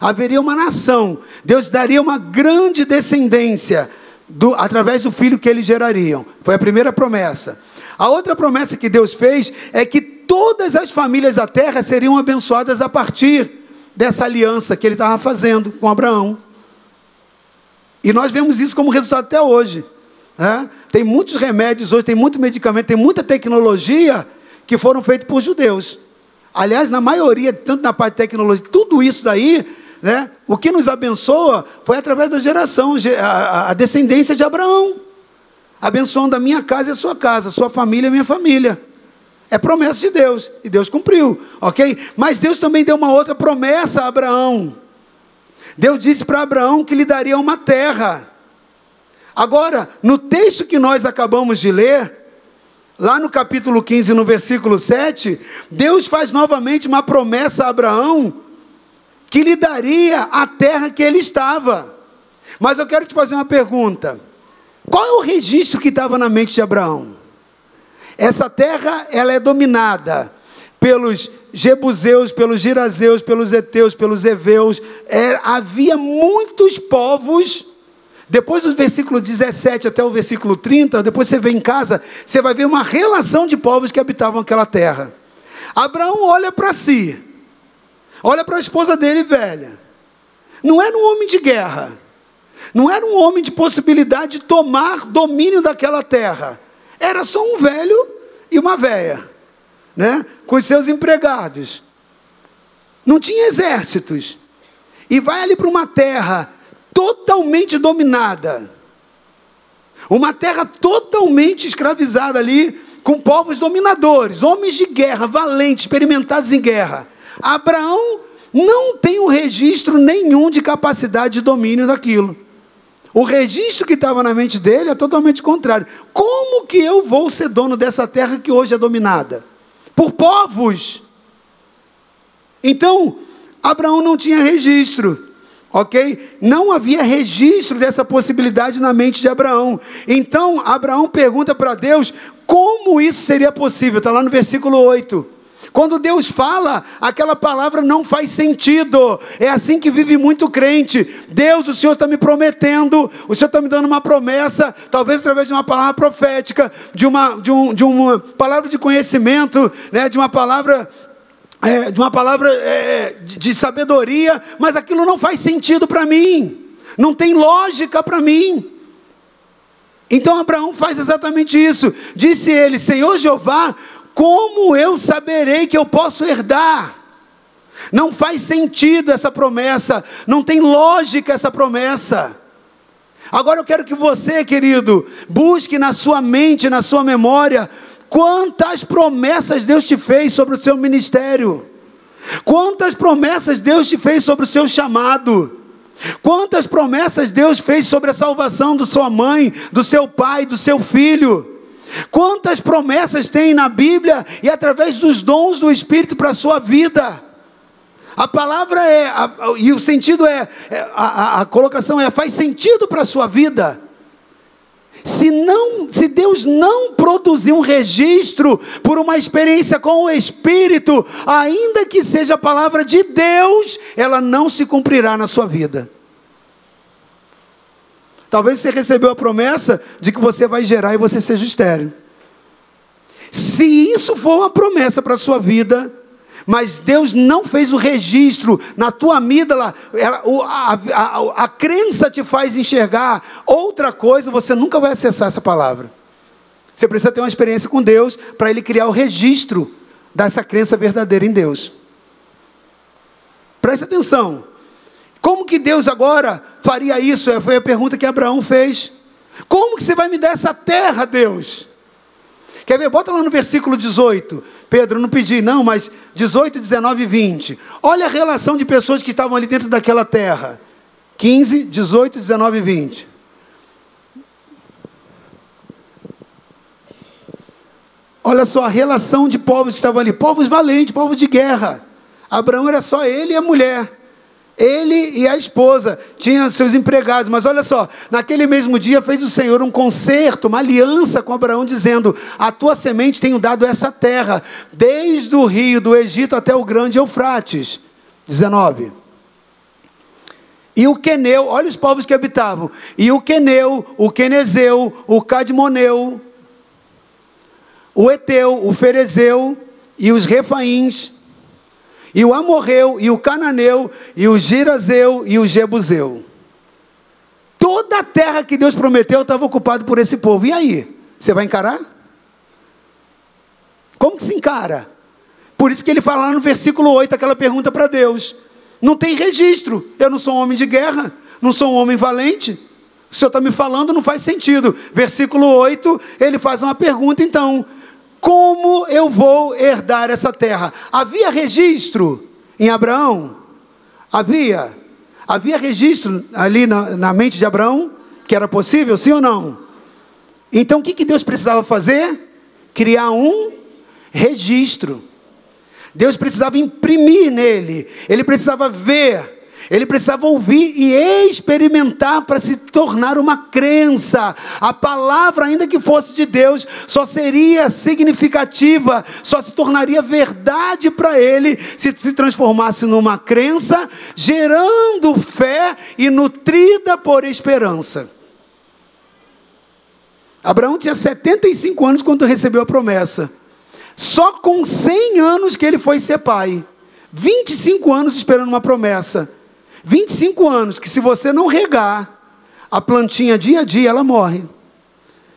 Haveria uma nação, Deus daria uma grande descendência do, através do filho que eles gerariam. Foi a primeira promessa. A outra promessa que Deus fez é que todas as famílias da terra seriam abençoadas a partir dessa aliança que ele estava fazendo com Abraão. E nós vemos isso como resultado até hoje. Né? Tem muitos remédios hoje, tem muito medicamento, tem muita tecnologia que foram feitos por judeus. Aliás, na maioria, tanto na parte de tecnologia, tudo isso daí, né, o que nos abençoa foi através da geração, a, a descendência de Abraão. Abençoando a minha casa e a sua casa, a sua família e a minha família. É promessa de Deus, e Deus cumpriu, ok? Mas Deus também deu uma outra promessa a Abraão. Deus disse para Abraão que lhe daria uma terra. Agora, no texto que nós acabamos de ler, Lá no capítulo 15, no versículo 7, Deus faz novamente uma promessa a Abraão que lhe daria a terra que ele estava. Mas eu quero te fazer uma pergunta: qual é o registro que estava na mente de Abraão? Essa terra, ela é dominada pelos Jebuseus, pelos Girazeus, pelos Eteus, pelos Eveus. É, havia muitos povos depois do versículo 17 até o versículo 30, depois você vem em casa, você vai ver uma relação de povos que habitavam aquela terra. Abraão olha para si, olha para a esposa dele velha. Não era um homem de guerra, não era um homem de possibilidade de tomar domínio daquela terra. Era só um velho e uma velha, né? com os seus empregados. Não tinha exércitos. E vai ali para uma terra totalmente dominada. Uma terra totalmente escravizada ali, com povos dominadores, homens de guerra, valentes, experimentados em guerra. Abraão não tem um registro nenhum de capacidade de domínio daquilo. O registro que estava na mente dele é totalmente contrário. Como que eu vou ser dono dessa terra que hoje é dominada? Por povos. Então, Abraão não tinha registro ok? Não havia registro dessa possibilidade na mente de Abraão. Então, Abraão pergunta para Deus como isso seria possível, está lá no versículo 8. Quando Deus fala, aquela palavra não faz sentido. É assim que vive muito crente. Deus, o Senhor está me prometendo, o Senhor está me dando uma promessa, talvez através de uma palavra profética, de uma, de um, de uma palavra de conhecimento, né, de uma palavra é, de uma palavra é, de sabedoria, mas aquilo não faz sentido para mim, não tem lógica para mim. Então Abraão faz exatamente isso. Disse ele: Senhor Jeová, como eu saberei que eu posso herdar? Não faz sentido essa promessa, não tem lógica essa promessa. Agora eu quero que você, querido, busque na sua mente, na sua memória, Quantas promessas Deus te fez sobre o seu ministério? Quantas promessas Deus te fez sobre o seu chamado? Quantas promessas Deus fez sobre a salvação da sua mãe, do seu pai, do seu filho? Quantas promessas tem na Bíblia e através dos dons do Espírito para a sua vida? A palavra é, a, e o sentido é, é a, a, a colocação é, faz sentido para a sua vida. Se, não, se Deus não produzir um registro por uma experiência com o Espírito, ainda que seja a palavra de Deus, ela não se cumprirá na sua vida. Talvez você recebeu a promessa de que você vai gerar e você seja estéreo. Se isso for uma promessa para a sua vida, mas Deus não fez o registro na tua amígdala, a, a, a, a crença te faz enxergar outra coisa, você nunca vai acessar essa palavra. Você precisa ter uma experiência com Deus para Ele criar o registro dessa crença verdadeira em Deus. Preste atenção. Como que Deus agora faria isso? Foi a pergunta que Abraão fez. Como que você vai me dar essa terra, Deus? Quer ver? Bota lá no versículo 18. Pedro, não pedi, não, mas 18, 19 e 20. Olha a relação de pessoas que estavam ali dentro daquela terra. 15, 18, 19 e 20. Olha só a relação de povos que estavam ali, povos valentes, povos de guerra. Abraão era só ele e a mulher. Ele e a esposa tinham seus empregados, mas olha só, naquele mesmo dia fez o Senhor um concerto, uma aliança com Abraão, dizendo: A tua semente tenho dado essa terra, desde o rio do Egito até o grande Eufrates. 19. E o Queneu, olha os povos que habitavam. E o Queneu, o Quenezeu, o Cadmoneu, o Eteu, o Ferezeu e os Refaíns, e o Amorreu, e o Cananeu, e o Girazeu e o Jebuseu. Toda a terra que Deus prometeu estava ocupada por esse povo. E aí? Você vai encarar? Como que se encara? Por isso que ele fala lá no versículo 8 aquela pergunta para Deus. Não tem registro. Eu não sou um homem de guerra, não sou um homem valente. O Senhor está me falando, não faz sentido. Versículo 8, ele faz uma pergunta então. Como eu vou herdar essa terra? Havia registro em Abraão? Havia. Havia registro ali na, na mente de Abraão que era possível, sim ou não? Então o que, que Deus precisava fazer? Criar um registro. Deus precisava imprimir nele, ele precisava ver ele precisava ouvir e experimentar para se tornar uma crença. A palavra, ainda que fosse de Deus, só seria significativa, só se tornaria verdade para ele se se transformasse numa crença, gerando fé e nutrida por esperança. Abraão tinha 75 anos quando recebeu a promessa. Só com 100 anos que ele foi ser pai. 25 anos esperando uma promessa. 25 anos que se você não regar a plantinha dia a dia, ela morre. O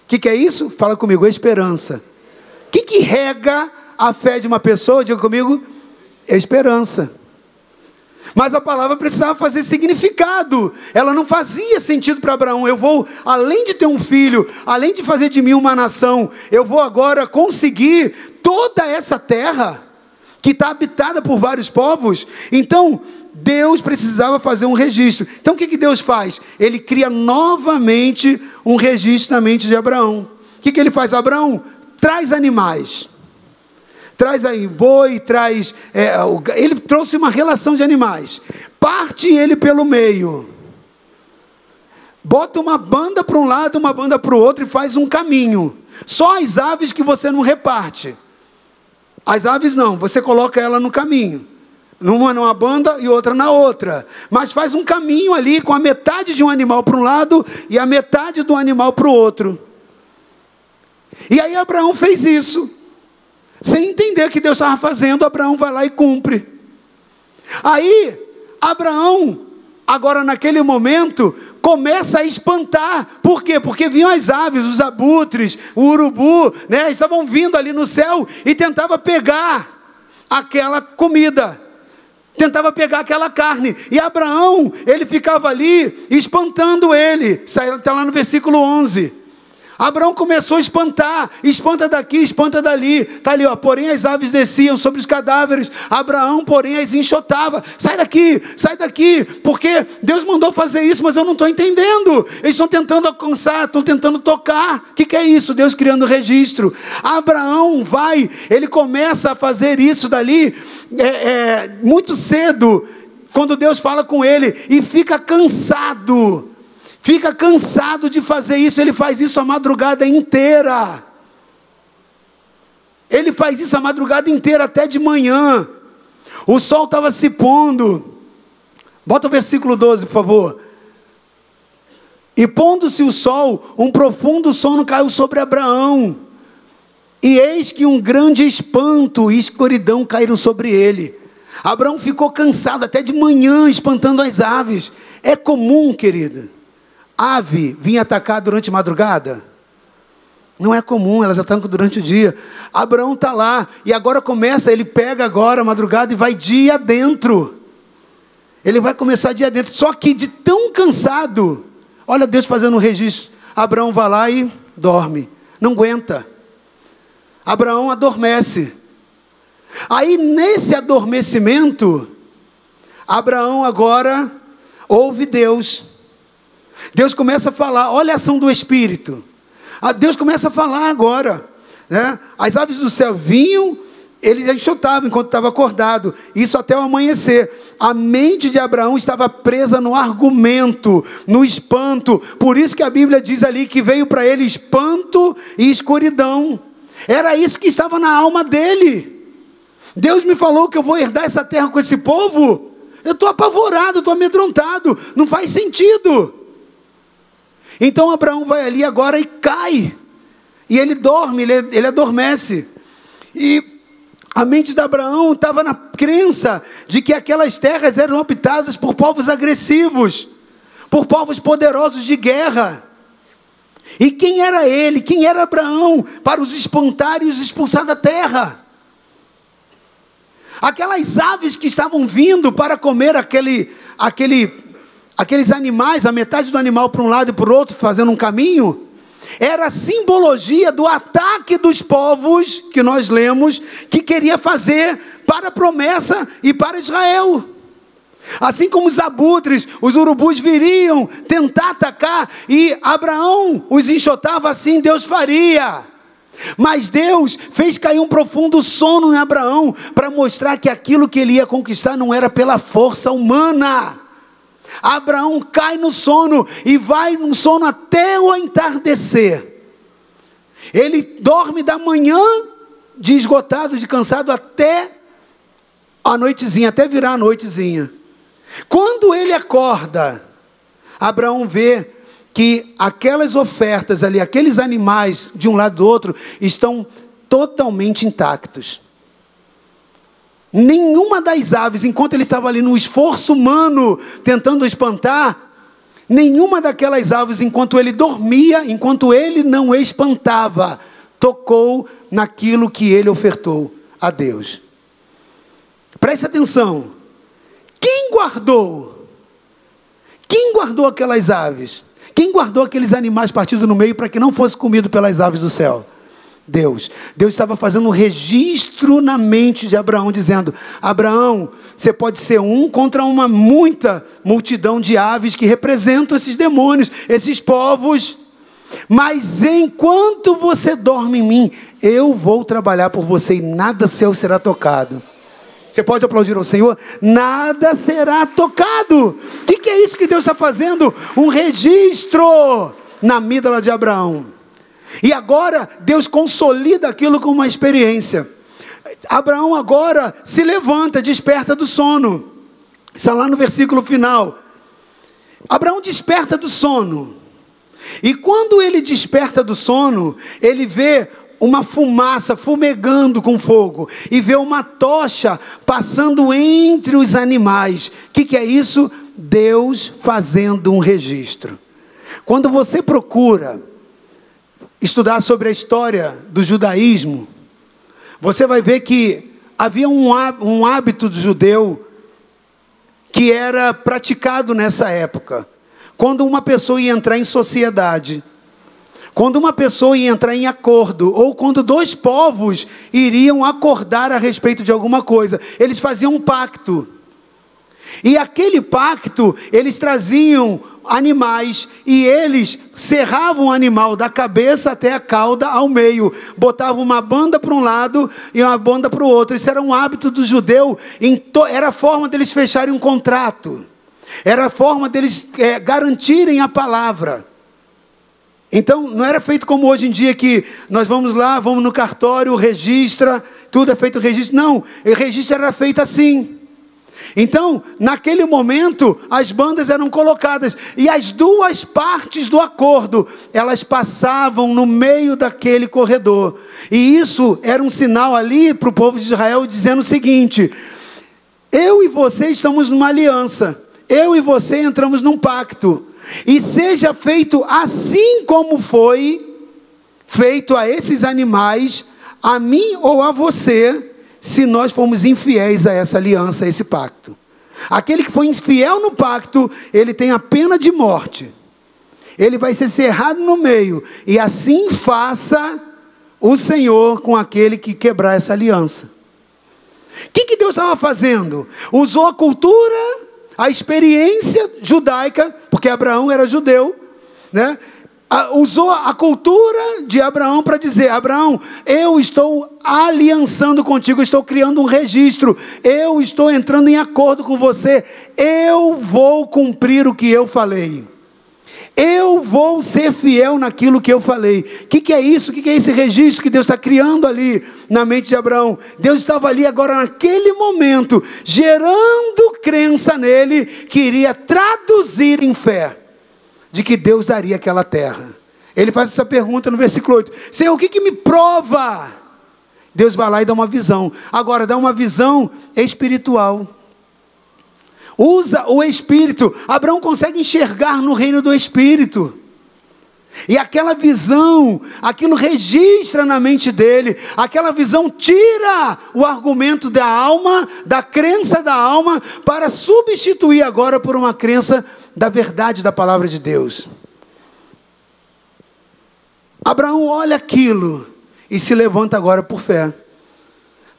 que, que é isso? Fala comigo, esperança. O que, que rega a fé de uma pessoa? Diga comigo, esperança. Mas a palavra precisava fazer significado. Ela não fazia sentido para Abraão. Eu vou, além de ter um filho, além de fazer de mim uma nação, eu vou agora conseguir toda essa terra que está habitada por vários povos. Então, Deus precisava fazer um registro. Então o que, que Deus faz? Ele cria novamente um registro na mente de Abraão. O que, que ele faz? Abraão traz animais. Traz aí boi, traz. É, ele trouxe uma relação de animais. Parte ele pelo meio. Bota uma banda para um lado, uma banda para o outro e faz um caminho. Só as aves que você não reparte. As aves não, você coloca ela no caminho numa numa banda e outra na outra. Mas faz um caminho ali com a metade de um animal para um lado e a metade do animal para o outro. E aí Abraão fez isso. Sem entender o que Deus estava fazendo, Abraão vai lá e cumpre. Aí, Abraão, agora naquele momento, começa a espantar. Por quê? Porque vinham as aves, os abutres, o urubu, né? Estavam vindo ali no céu e tentava pegar aquela comida tentava pegar aquela carne. E Abraão, ele ficava ali espantando ele. Está lá no versículo 11. Abraão começou a espantar, espanta daqui, espanta dali. Está ali, ó. Porém, as aves desciam sobre os cadáveres. Abraão, porém, as enxotava. Sai daqui, sai daqui, porque Deus mandou fazer isso, mas eu não estou entendendo. Eles estão tentando alcançar, estão tentando tocar. O que, que é isso? Deus criando registro. Abraão vai, ele começa a fazer isso dali é, é, muito cedo, quando Deus fala com ele, e fica cansado fica cansado de fazer isso, ele faz isso a madrugada inteira. Ele faz isso a madrugada inteira, até de manhã. O sol estava se pondo. Bota o versículo 12, por favor. E pondo-se o sol, um profundo sono caiu sobre Abraão. E eis que um grande espanto e escuridão caíram sobre ele. Abraão ficou cansado até de manhã, espantando as aves. É comum, querida ave vinha atacar durante madrugada? Não é comum, elas atacam durante o dia. Abraão está lá e agora começa, ele pega agora a madrugada e vai dia dentro. Ele vai começar dia dentro. Só que de tão cansado, olha Deus fazendo um registro. Abraão vai lá e dorme. Não aguenta. Abraão adormece. Aí, nesse adormecimento, Abraão agora ouve Deus. Deus começa a falar, olha a ação do Espírito. Ah, Deus começa a falar agora. Né? As aves do céu vinham, ele enxotava enquanto estava acordado, isso até o amanhecer. A mente de Abraão estava presa no argumento, no espanto. Por isso que a Bíblia diz ali que veio para ele espanto e escuridão. Era isso que estava na alma dele. Deus me falou que eu vou herdar essa terra com esse povo. Eu estou apavorado, estou amedrontado, não faz sentido. Então Abraão vai ali agora e cai. E ele dorme, ele, ele adormece. E a mente de Abraão estava na crença de que aquelas terras eram habitadas por povos agressivos, por povos poderosos de guerra. E quem era ele, quem era Abraão para os espantar e os expulsar da terra? Aquelas aves que estavam vindo para comer aquele, aquele, aqueles animais, a metade do animal para um lado e para o outro, fazendo um caminho, era a simbologia do ataque dos povos que nós lemos, que queria fazer para a promessa e para Israel. Assim como os abutres, os urubus viriam tentar atacar e Abraão os enxotava assim, Deus faria. Mas Deus fez cair um profundo sono em Abraão para mostrar que aquilo que ele ia conquistar não era pela força humana. Abraão cai no sono e vai no sono até o entardecer. Ele dorme da manhã, de esgotado, de cansado, até a noitezinha, até virar a noitezinha. Quando ele acorda, Abraão vê que aquelas ofertas ali, aqueles animais de um lado do outro, estão totalmente intactos. Nenhuma das aves, enquanto ele estava ali no esforço humano tentando espantar, nenhuma daquelas aves, enquanto ele dormia, enquanto ele não espantava, tocou naquilo que ele ofertou a Deus. Preste atenção. Quem guardou? Quem guardou aquelas aves? Quem guardou aqueles animais partidos no meio para que não fosse comido pelas aves do céu? Deus. Deus estava fazendo um registro na mente de Abraão, dizendo: Abraão, você pode ser um contra uma muita multidão de aves que representam esses demônios, esses povos. Mas enquanto você dorme em mim, eu vou trabalhar por você e nada seu será tocado. Você pode aplaudir ao Senhor? Nada será tocado. O que, que é isso que Deus está fazendo? Um registro na amígdala de Abraão. E agora Deus consolida aquilo com uma experiência. Abraão agora se levanta, desperta do sono. Está lá no versículo final. Abraão desperta do sono. E quando ele desperta do sono, ele vê uma fumaça fumegando com fogo e vê uma tocha passando entre os animais. O que, que é isso? Deus fazendo um registro. Quando você procura estudar sobre a história do judaísmo, você vai ver que havia um hábito do judeu que era praticado nessa época. Quando uma pessoa ia entrar em sociedade, quando uma pessoa ia entrar em acordo, ou quando dois povos iriam acordar a respeito de alguma coisa, eles faziam um pacto. E aquele pacto, eles traziam animais e eles serravam o animal da cabeça até a cauda ao meio, botavam uma banda para um lado e uma banda para o outro. Isso era um hábito do judeu, era a forma deles fecharem um contrato, era a forma deles é, garantirem a palavra. Então, não era feito como hoje em dia que nós vamos lá, vamos no cartório, registra, tudo é feito registro. Não, o registro era feito assim. Então, naquele momento, as bandas eram colocadas e as duas partes do acordo, elas passavam no meio daquele corredor. E isso era um sinal ali para o povo de Israel dizendo o seguinte: eu e você estamos numa aliança. Eu e você entramos num pacto. E seja feito assim como foi feito a esses animais, a mim ou a você, se nós formos infiéis a essa aliança, a esse pacto. Aquele que foi infiel no pacto, ele tem a pena de morte. Ele vai ser cerrado no meio. E assim faça o Senhor com aquele que quebrar essa aliança. O que, que Deus estava fazendo? Usou a cultura, a experiência judaica, porque Abraão era judeu, né? Usou a cultura de Abraão para dizer: Abraão, eu estou aliançando contigo, estou criando um registro, eu estou entrando em acordo com você, eu vou cumprir o que eu falei. Eu vou ser fiel naquilo que eu falei. O que, que, é isso? O que, que é esse registro que Deus está criando ali na mente de Abraão? Deus estava ali agora, naquele momento, gerando crença nele, que iria traduzir em fé de que Deus daria aquela terra. Ele faz essa pergunta no versículo 8: Senhor, o que, que me prova? Deus vai lá e dá uma visão. Agora, dá uma visão espiritual. Usa o espírito. Abraão consegue enxergar no reino do espírito. E aquela visão, aquilo registra na mente dele, aquela visão tira o argumento da alma, da crença da alma, para substituir agora por uma crença da verdade da palavra de Deus. Abraão olha aquilo e se levanta agora por fé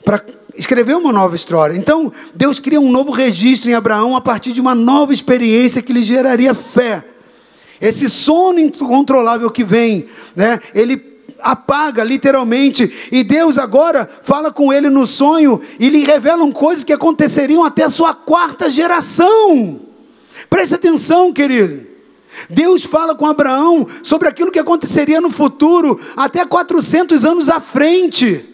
para escrever uma nova história. Então, Deus cria um novo registro em Abraão a partir de uma nova experiência que lhe geraria fé. Esse sono incontrolável que vem, né? Ele apaga literalmente, e Deus agora fala com ele no sonho e lhe revelam coisas que aconteceriam até a sua quarta geração. Preste atenção, querido. Deus fala com Abraão sobre aquilo que aconteceria no futuro, até 400 anos à frente.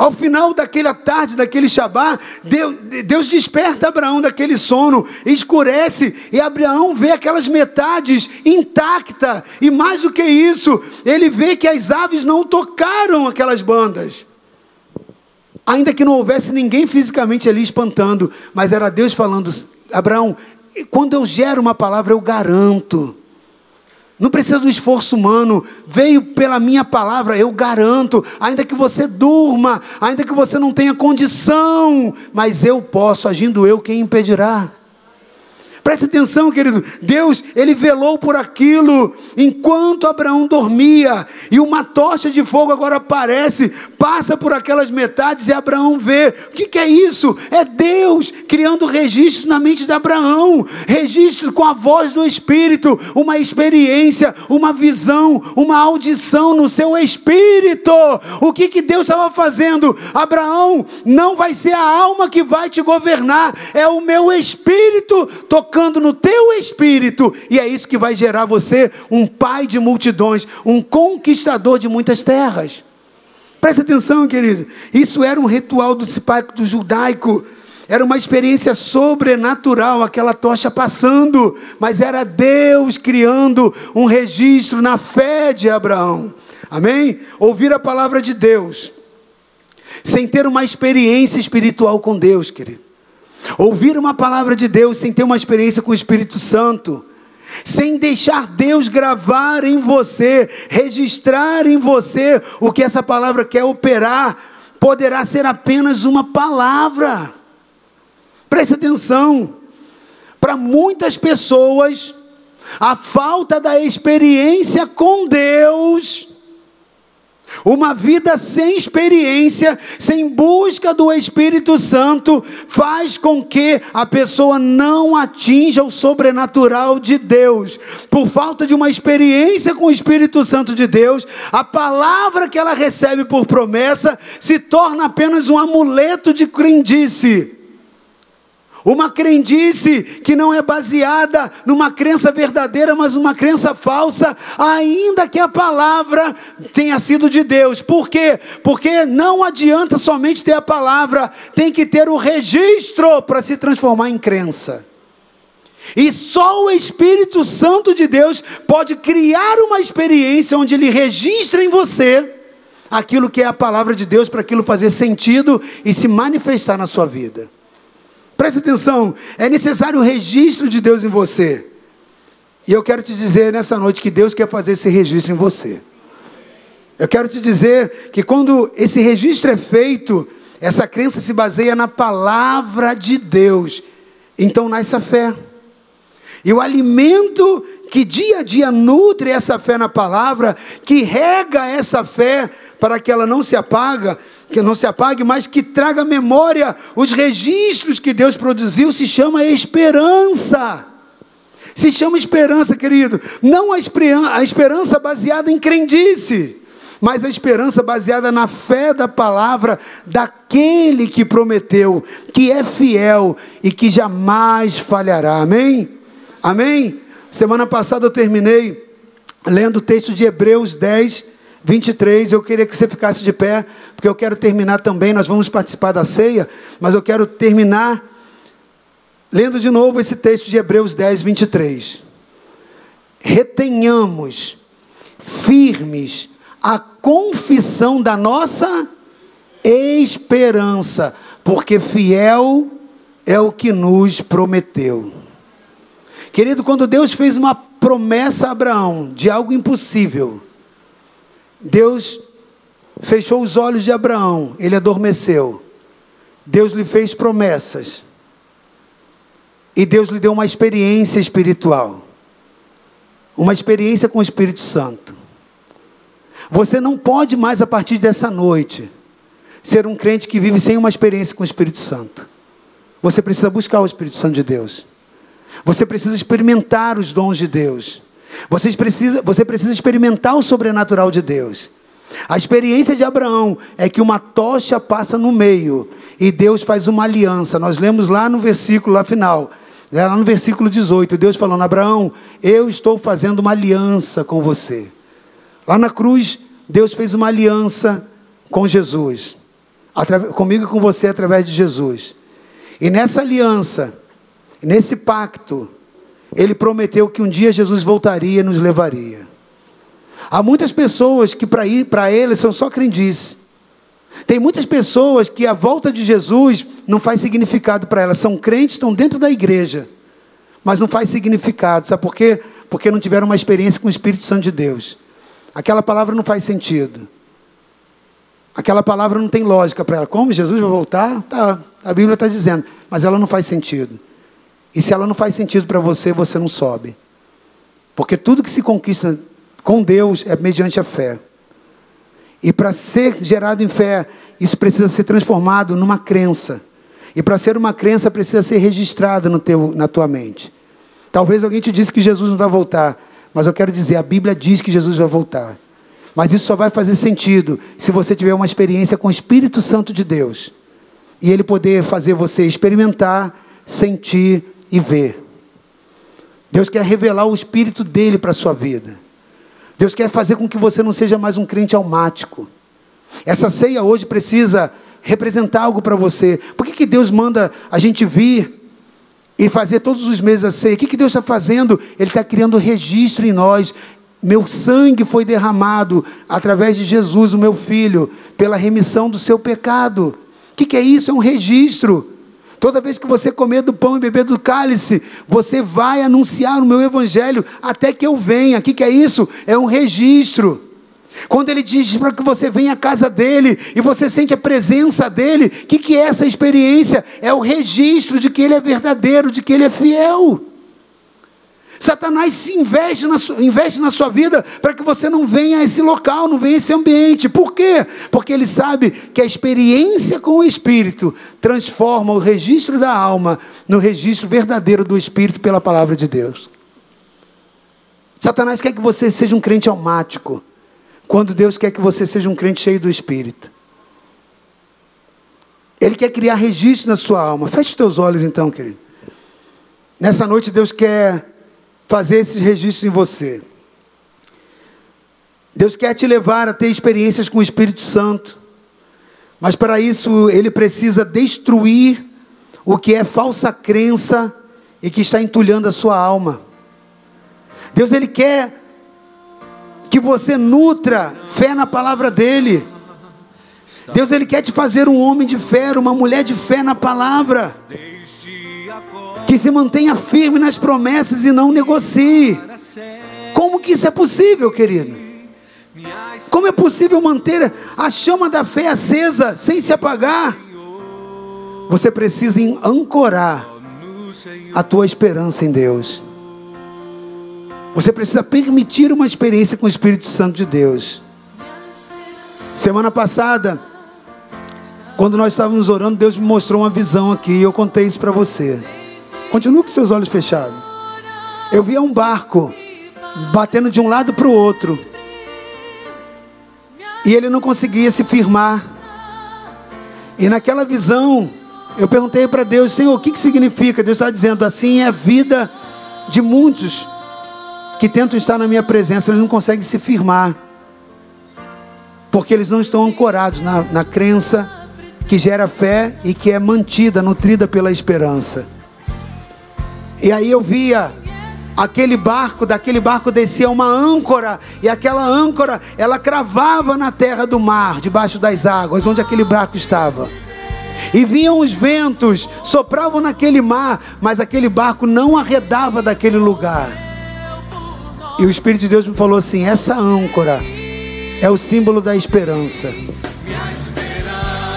Ao final daquela tarde, daquele Shabá, Deus, Deus, desperta Abraão daquele sono, escurece, e Abraão vê aquelas metades intactas, e mais do que isso, ele vê que as aves não tocaram aquelas bandas. Ainda que não houvesse ninguém fisicamente ali espantando, mas era Deus falando: Abraão, quando eu gero uma palavra, eu garanto. Não precisa do esforço humano, veio pela minha palavra, eu garanto, ainda que você durma, ainda que você não tenha condição, mas eu posso, agindo eu, quem impedirá? Preste atenção, querido. Deus, ele velou por aquilo enquanto Abraão dormia. E uma tocha de fogo agora aparece, passa por aquelas metades e Abraão vê. O que, que é isso? É Deus criando registros na mente de Abraão. Registro com a voz do Espírito, uma experiência, uma visão, uma audição no seu espírito. O que, que Deus estava fazendo? Abraão, não vai ser a alma que vai te governar, é o meu espírito tocando tocando no teu espírito, e é isso que vai gerar você um pai de multidões, um conquistador de muitas terras. Preste atenção, querido. Isso era um ritual do pacto judaico. Era uma experiência sobrenatural, aquela tocha passando, mas era Deus criando um registro na fé de Abraão. Amém? Ouvir a palavra de Deus, sem ter uma experiência espiritual com Deus, querido. Ouvir uma palavra de Deus sem ter uma experiência com o Espírito Santo, sem deixar Deus gravar em você, registrar em você o que essa palavra quer operar, poderá ser apenas uma palavra. Preste atenção. Para muitas pessoas, a falta da experiência com Deus uma vida sem experiência, sem busca do Espírito Santo, faz com que a pessoa não atinja o sobrenatural de Deus. Por falta de uma experiência com o Espírito Santo de Deus, a palavra que ela recebe por promessa se torna apenas um amuleto de crendice. Uma crendice que não é baseada numa crença verdadeira, mas uma crença falsa, ainda que a palavra tenha sido de Deus. Por quê? Porque não adianta somente ter a palavra, tem que ter o registro para se transformar em crença. E só o Espírito Santo de Deus pode criar uma experiência onde ele registra em você aquilo que é a palavra de Deus para aquilo fazer sentido e se manifestar na sua vida. Preste atenção, é necessário o registro de Deus em você. E eu quero te dizer nessa noite que Deus quer fazer esse registro em você. Eu quero te dizer que quando esse registro é feito, essa crença se baseia na palavra de Deus. Então nasce a fé. E o alimento que dia a dia nutre essa fé na palavra, que rega essa fé para que ela não se apaga, que não se apague, mas que traga memória os registros que Deus produziu, se chama esperança. Se chama esperança, querido. Não a esperança baseada em crendice, mas a esperança baseada na fé da palavra daquele que prometeu, que é fiel e que jamais falhará. Amém? Amém? Semana passada eu terminei lendo o texto de Hebreus 10, 23. Eu queria que você ficasse de pé, porque eu quero terminar também. Nós vamos participar da ceia, mas eu quero terminar lendo de novo esse texto de Hebreus 10, 23. Retenhamos firmes a confissão da nossa esperança, porque fiel é o que nos prometeu. Querido, quando Deus fez uma promessa a Abraão de algo impossível, Deus fechou os olhos de Abraão, ele adormeceu. Deus lhe fez promessas. E Deus lhe deu uma experiência espiritual. Uma experiência com o Espírito Santo. Você não pode mais, a partir dessa noite, ser um crente que vive sem uma experiência com o Espírito Santo. Você precisa buscar o Espírito Santo de Deus. Você precisa experimentar os dons de Deus. Você precisa, você precisa experimentar o sobrenatural de Deus. A experiência de Abraão é que uma tocha passa no meio e Deus faz uma aliança. Nós lemos lá no versículo lá final, lá no versículo 18, Deus falando: Abraão, eu estou fazendo uma aliança com você. Lá na cruz, Deus fez uma aliança com Jesus, comigo e com você através de Jesus. E nessa aliança, nesse pacto, ele prometeu que um dia Jesus voltaria e nos levaria. Há muitas pessoas que para ir para ele são só crendices. Tem muitas pessoas que a volta de Jesus não faz significado para elas. São crentes, estão dentro da igreja, mas não faz significado. Sabe por quê? Porque não tiveram uma experiência com o Espírito Santo de Deus. Aquela palavra não faz sentido. Aquela palavra não tem lógica para ela. Como Jesus vai voltar? Tá, a Bíblia está dizendo, mas ela não faz sentido. E se ela não faz sentido para você, você não sobe. Porque tudo que se conquista com Deus é mediante a fé. E para ser gerado em fé, isso precisa ser transformado numa crença. E para ser uma crença, precisa ser registrado no teu, na tua mente. Talvez alguém te disse que Jesus não vai voltar. Mas eu quero dizer, a Bíblia diz que Jesus vai voltar. Mas isso só vai fazer sentido se você tiver uma experiência com o Espírito Santo de Deus. E ele poder fazer você experimentar, sentir e ver. Deus quer revelar o espírito dele para a sua vida. Deus quer fazer com que você não seja mais um crente almático. Essa ceia hoje precisa representar algo para você. Por que, que Deus manda a gente vir e fazer todos os meses a ceia? O que, que Deus está fazendo? Ele está criando registro em nós. Meu sangue foi derramado através de Jesus, o meu filho, pela remissão do seu pecado. O que, que é isso? É um registro. Toda vez que você comer do pão e beber do cálice, você vai anunciar o meu evangelho até que eu venha. O que, que é isso? É um registro. Quando ele diz para que você venha à casa dele e você sente a presença dele, o que, que é essa experiência? É o registro de que ele é verdadeiro, de que ele é fiel. Satanás se investe na, sua, investe na sua vida para que você não venha a esse local, não venha a esse ambiente. Por quê? Porque ele sabe que a experiência com o Espírito transforma o registro da alma no registro verdadeiro do Espírito pela palavra de Deus. Satanás quer que você seja um crente almático, quando Deus quer que você seja um crente cheio do Espírito. Ele quer criar registro na sua alma. Feche os teus olhos então, querido. Nessa noite Deus quer fazer esses registros em você. Deus quer te levar a ter experiências com o Espírito Santo, mas para isso ele precisa destruir o que é falsa crença e que está entulhando a sua alma. Deus ele quer que você nutra fé na palavra dele. Deus ele quer te fazer um homem de fé, uma mulher de fé na palavra que se mantenha firme nas promessas e não negocie. Como que isso é possível, querido? Como é possível manter a chama da fé acesa sem se apagar? Você precisa ancorar a tua esperança em Deus. Você precisa permitir uma experiência com o Espírito Santo de Deus. Semana passada, Quando nós estávamos orando, Deus me mostrou uma visão aqui e eu contei isso para você. Continue com seus olhos fechados. Eu via um barco batendo de um lado para o outro. E ele não conseguia se firmar. E naquela visão, eu perguntei para Deus, Senhor, o que, que significa? Deus está dizendo assim é a vida de muitos que tentam estar na minha presença, eles não conseguem se firmar, porque eles não estão ancorados na, na crença que gera fé e que é mantida, nutrida pela esperança. E aí eu via aquele barco, daquele barco descia uma âncora, e aquela âncora, ela cravava na terra do mar, debaixo das águas, onde aquele barco estava. E vinham os ventos, sopravam naquele mar, mas aquele barco não arredava daquele lugar. E o Espírito de Deus me falou assim: essa âncora é o símbolo da esperança.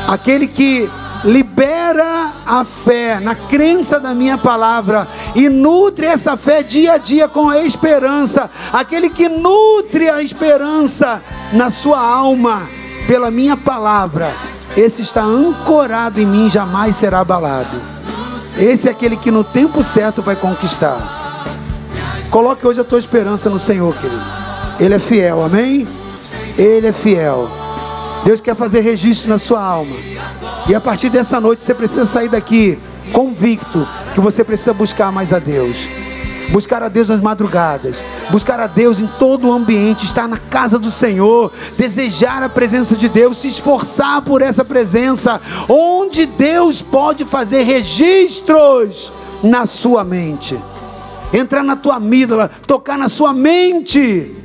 Aquele que libera a fé na crença da minha palavra e nutre essa fé dia a dia com a esperança. Aquele que nutre a esperança na sua alma pela minha palavra, esse está ancorado em mim, jamais será abalado. Esse é aquele que no tempo certo vai conquistar. Coloque hoje a tua esperança no Senhor, querido. Ele é fiel, amém? Ele é fiel. Deus quer fazer registro na sua alma. E a partir dessa noite você precisa sair daqui convicto que você precisa buscar mais a Deus. Buscar a Deus nas madrugadas, buscar a Deus em todo o ambiente, estar na casa do Senhor, desejar a presença de Deus, se esforçar por essa presença, onde Deus pode fazer registros na sua mente, entrar na tua amígdala, tocar na sua mente.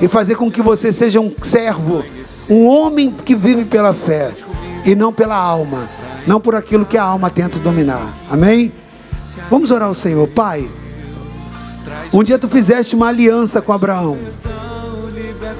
E fazer com que você seja um servo, um homem que vive pela fé e não pela alma, não por aquilo que a alma tenta dominar. Amém? Vamos orar ao Senhor, Pai. Um dia tu fizeste uma aliança com Abraão.